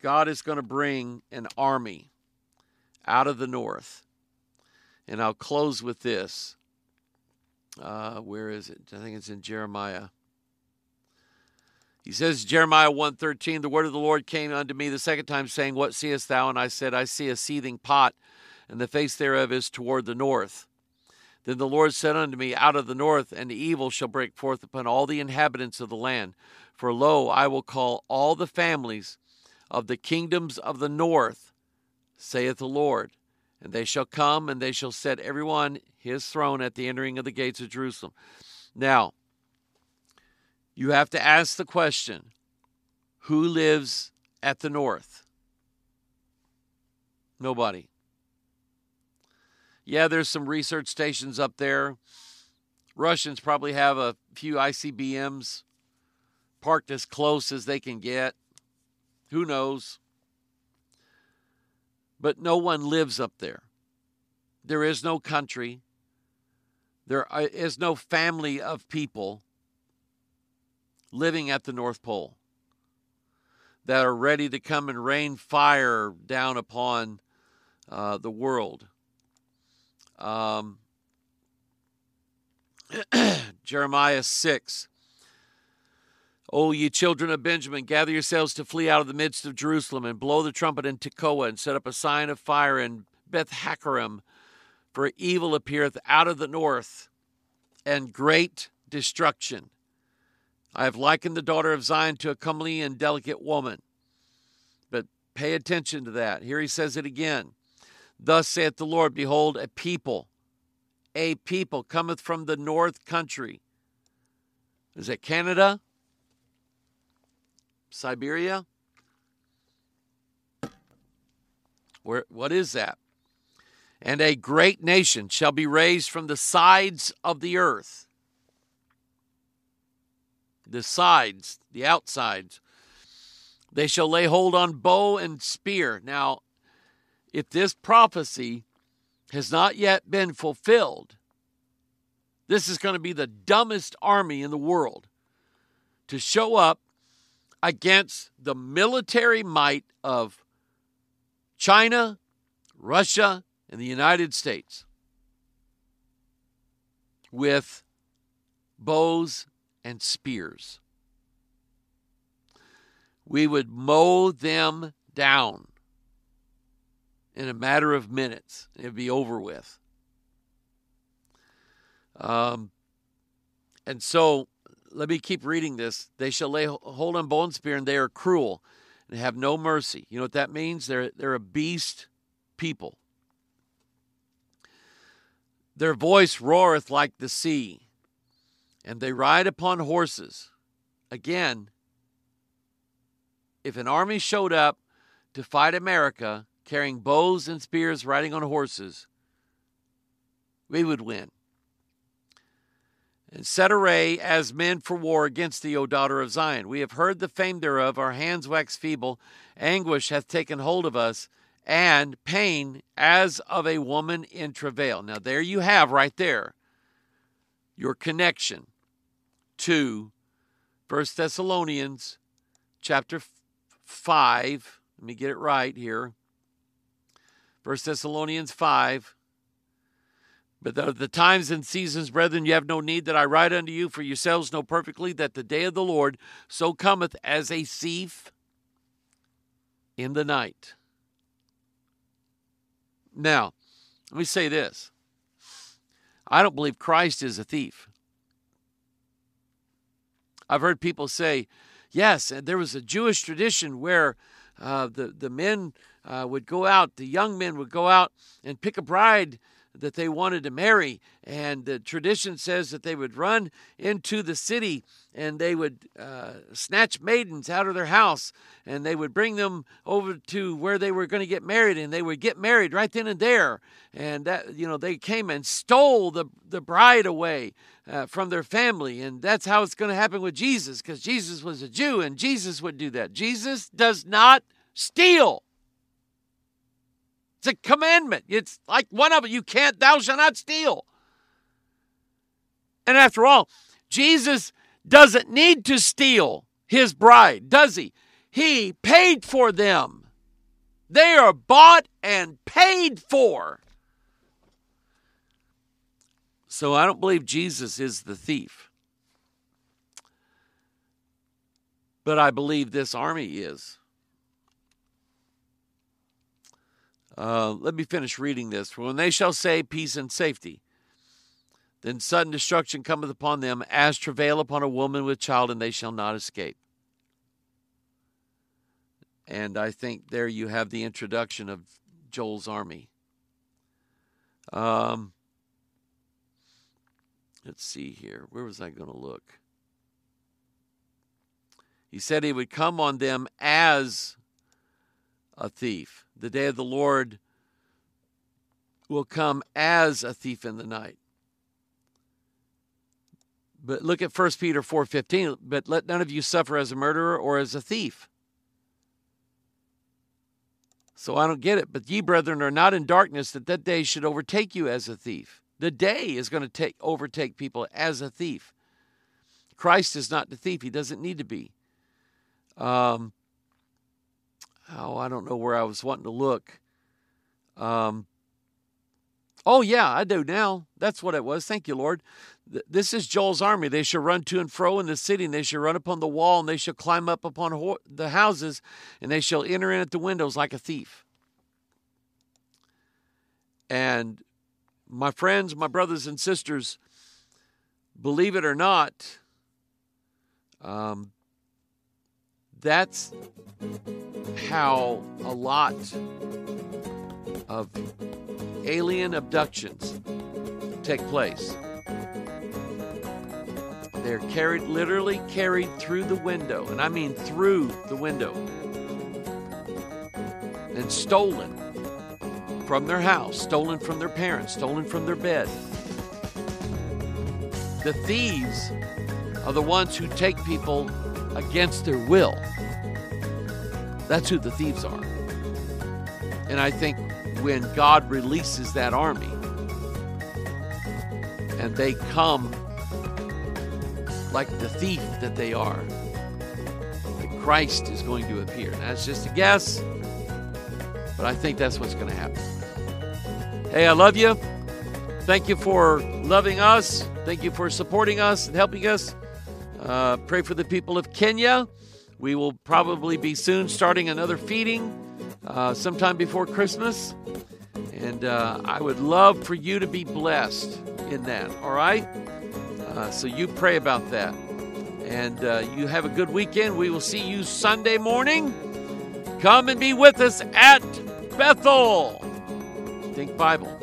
[SPEAKER 1] God is going to bring an army out of the north. And I'll close with this. Uh, where is it? I think it's in Jeremiah. He says, Jeremiah 1.13, The word of the Lord came unto me the second time, saying, What seest thou? And I said, I see a seething pot, and the face thereof is toward the north. Then the Lord said unto me, Out of the north, and evil shall break forth upon all the inhabitants of the land. For lo, I will call all the families of the kingdoms of the north, saith the Lord. And they shall come, and they shall set every one his throne at the entering of the gates of Jerusalem. Now, you have to ask the question who lives at the north? Nobody. Yeah, there's some research stations up there. Russians probably have a few ICBMs parked as close as they can get. Who knows? But no one lives up there. There is no country. There uh, is no family of people living at the North Pole that are ready to come and rain fire down upon uh, the world. Um, Jeremiah 6. O ye children of Benjamin, gather yourselves to flee out of the midst of Jerusalem, and blow the trumpet in Tekoa, and set up a sign of fire in Beth Hakkerem, for evil appeareth out of the north, and great destruction. I have likened the daughter of Zion to a comely and delicate woman. But pay attention to that. Here he says it again. Thus saith the Lord, Behold, a people, a people cometh from the north country. Is it Canada? Siberia? Where, what is that? And a great nation shall be raised from the sides of the earth. The sides, the outsides. They shall lay hold on bow and spear. Now, if this prophecy has not yet been fulfilled, This is going to be the dumbest army in the world to show up against the military might of China, Russia, and the United States with bows and spears. We would mow them down in a matter of minutes. It'd be over with. Um, and so let me keep reading this. They shall lay hold on bow and spear, and they are cruel and have no mercy. You know what that means? They're they're a beast people. Their voice roareth like the sea, and they ride upon horses. Again, if an army showed up to fight America carrying bows and spears, riding on horses, we would win. And set array as men for war against thee, O daughter of Zion. We have heard the fame thereof, our hands wax feeble, anguish hath taken hold of us, and pain as of a woman in travail. Now, there you have right there your connection to 1 Thessalonians chapter 5. Let me get it right here. 1 Thessalonians 5. But the, the times and seasons, brethren, you have no need that I write unto you, for yourselves know perfectly that the day of the Lord so cometh as a thief in the night. Now, let me say this I don't believe Christ is a thief. I've heard people say, yes, and there was a Jewish tradition where uh, the, the men uh, would go out, the young men would go out and pick a bride that they wanted to marry. And the tradition says that they would run into the city and they would uh, snatch maidens out of their house and they would bring them over to where they were going to get married and they would get married right then and there. And that, you know, they came and stole the, the bride away uh, from their family. And that's how it's going to happen with Jesus because Jesus was a Jew and Jesus would do that. Jesus does not steal. It's a commandment. It's like one of it. You can't, thou shalt not steal. And after all, Jesus doesn't need to steal his bride, does he? He paid for them. They are bought and paid for. So I don't believe Jesus is the thief. But I believe this army is. Uh, let me finish reading this. When they shall say peace and safety, then sudden destruction cometh upon them as travail upon a woman with child, and they shall not escape. And I think there you have the introduction of Joel's army. Um, let's see here. Where was I going to look? He said he would come on them as a thief. The day of the Lord will come as a thief in the night. But look at 1 Peter 4:15, but let none of you suffer as a murderer or as a thief. So I don't get it. But ye brethren are not in darkness that that day should overtake you as a thief. The day is going to take overtake people as a thief. Christ is not the thief. He doesn't need to be. Um, oh, I don't know where I was wanting to look. Um, oh, yeah, I do now. That's what it was. Thank you, Lord. This is Joel's army. They shall run to and fro in the city, and they shall run upon the wall, and they shall climb up upon the houses, and they shall enter in at the windows like a thief. And my friends, my brothers and sisters, believe it or not, um, that's how a lot of alien abductions take place. They're carried, literally carried through the window, and I mean through the window, and stolen from their house, stolen from their parents, stolen from their bed. The thieves are the ones who take people against their will. That's who the thieves are. And I think when God releases that army, and they come like the thief that they are. That Christ is going to appear. That's just a guess, but I think that's what's going to happen. Hey, I love you. Thank you for loving us. Thank you for supporting us and helping us. Uh, pray for the people of Kenya. We will probably be soon starting another feeding uh, sometime before Christmas. And uh, I would love for you to be blessed in that, all right? Uh, so you pray about that. And uh, you have a good weekend. We will see you Sunday morning. Come and be with us at Bethel. Think Bible.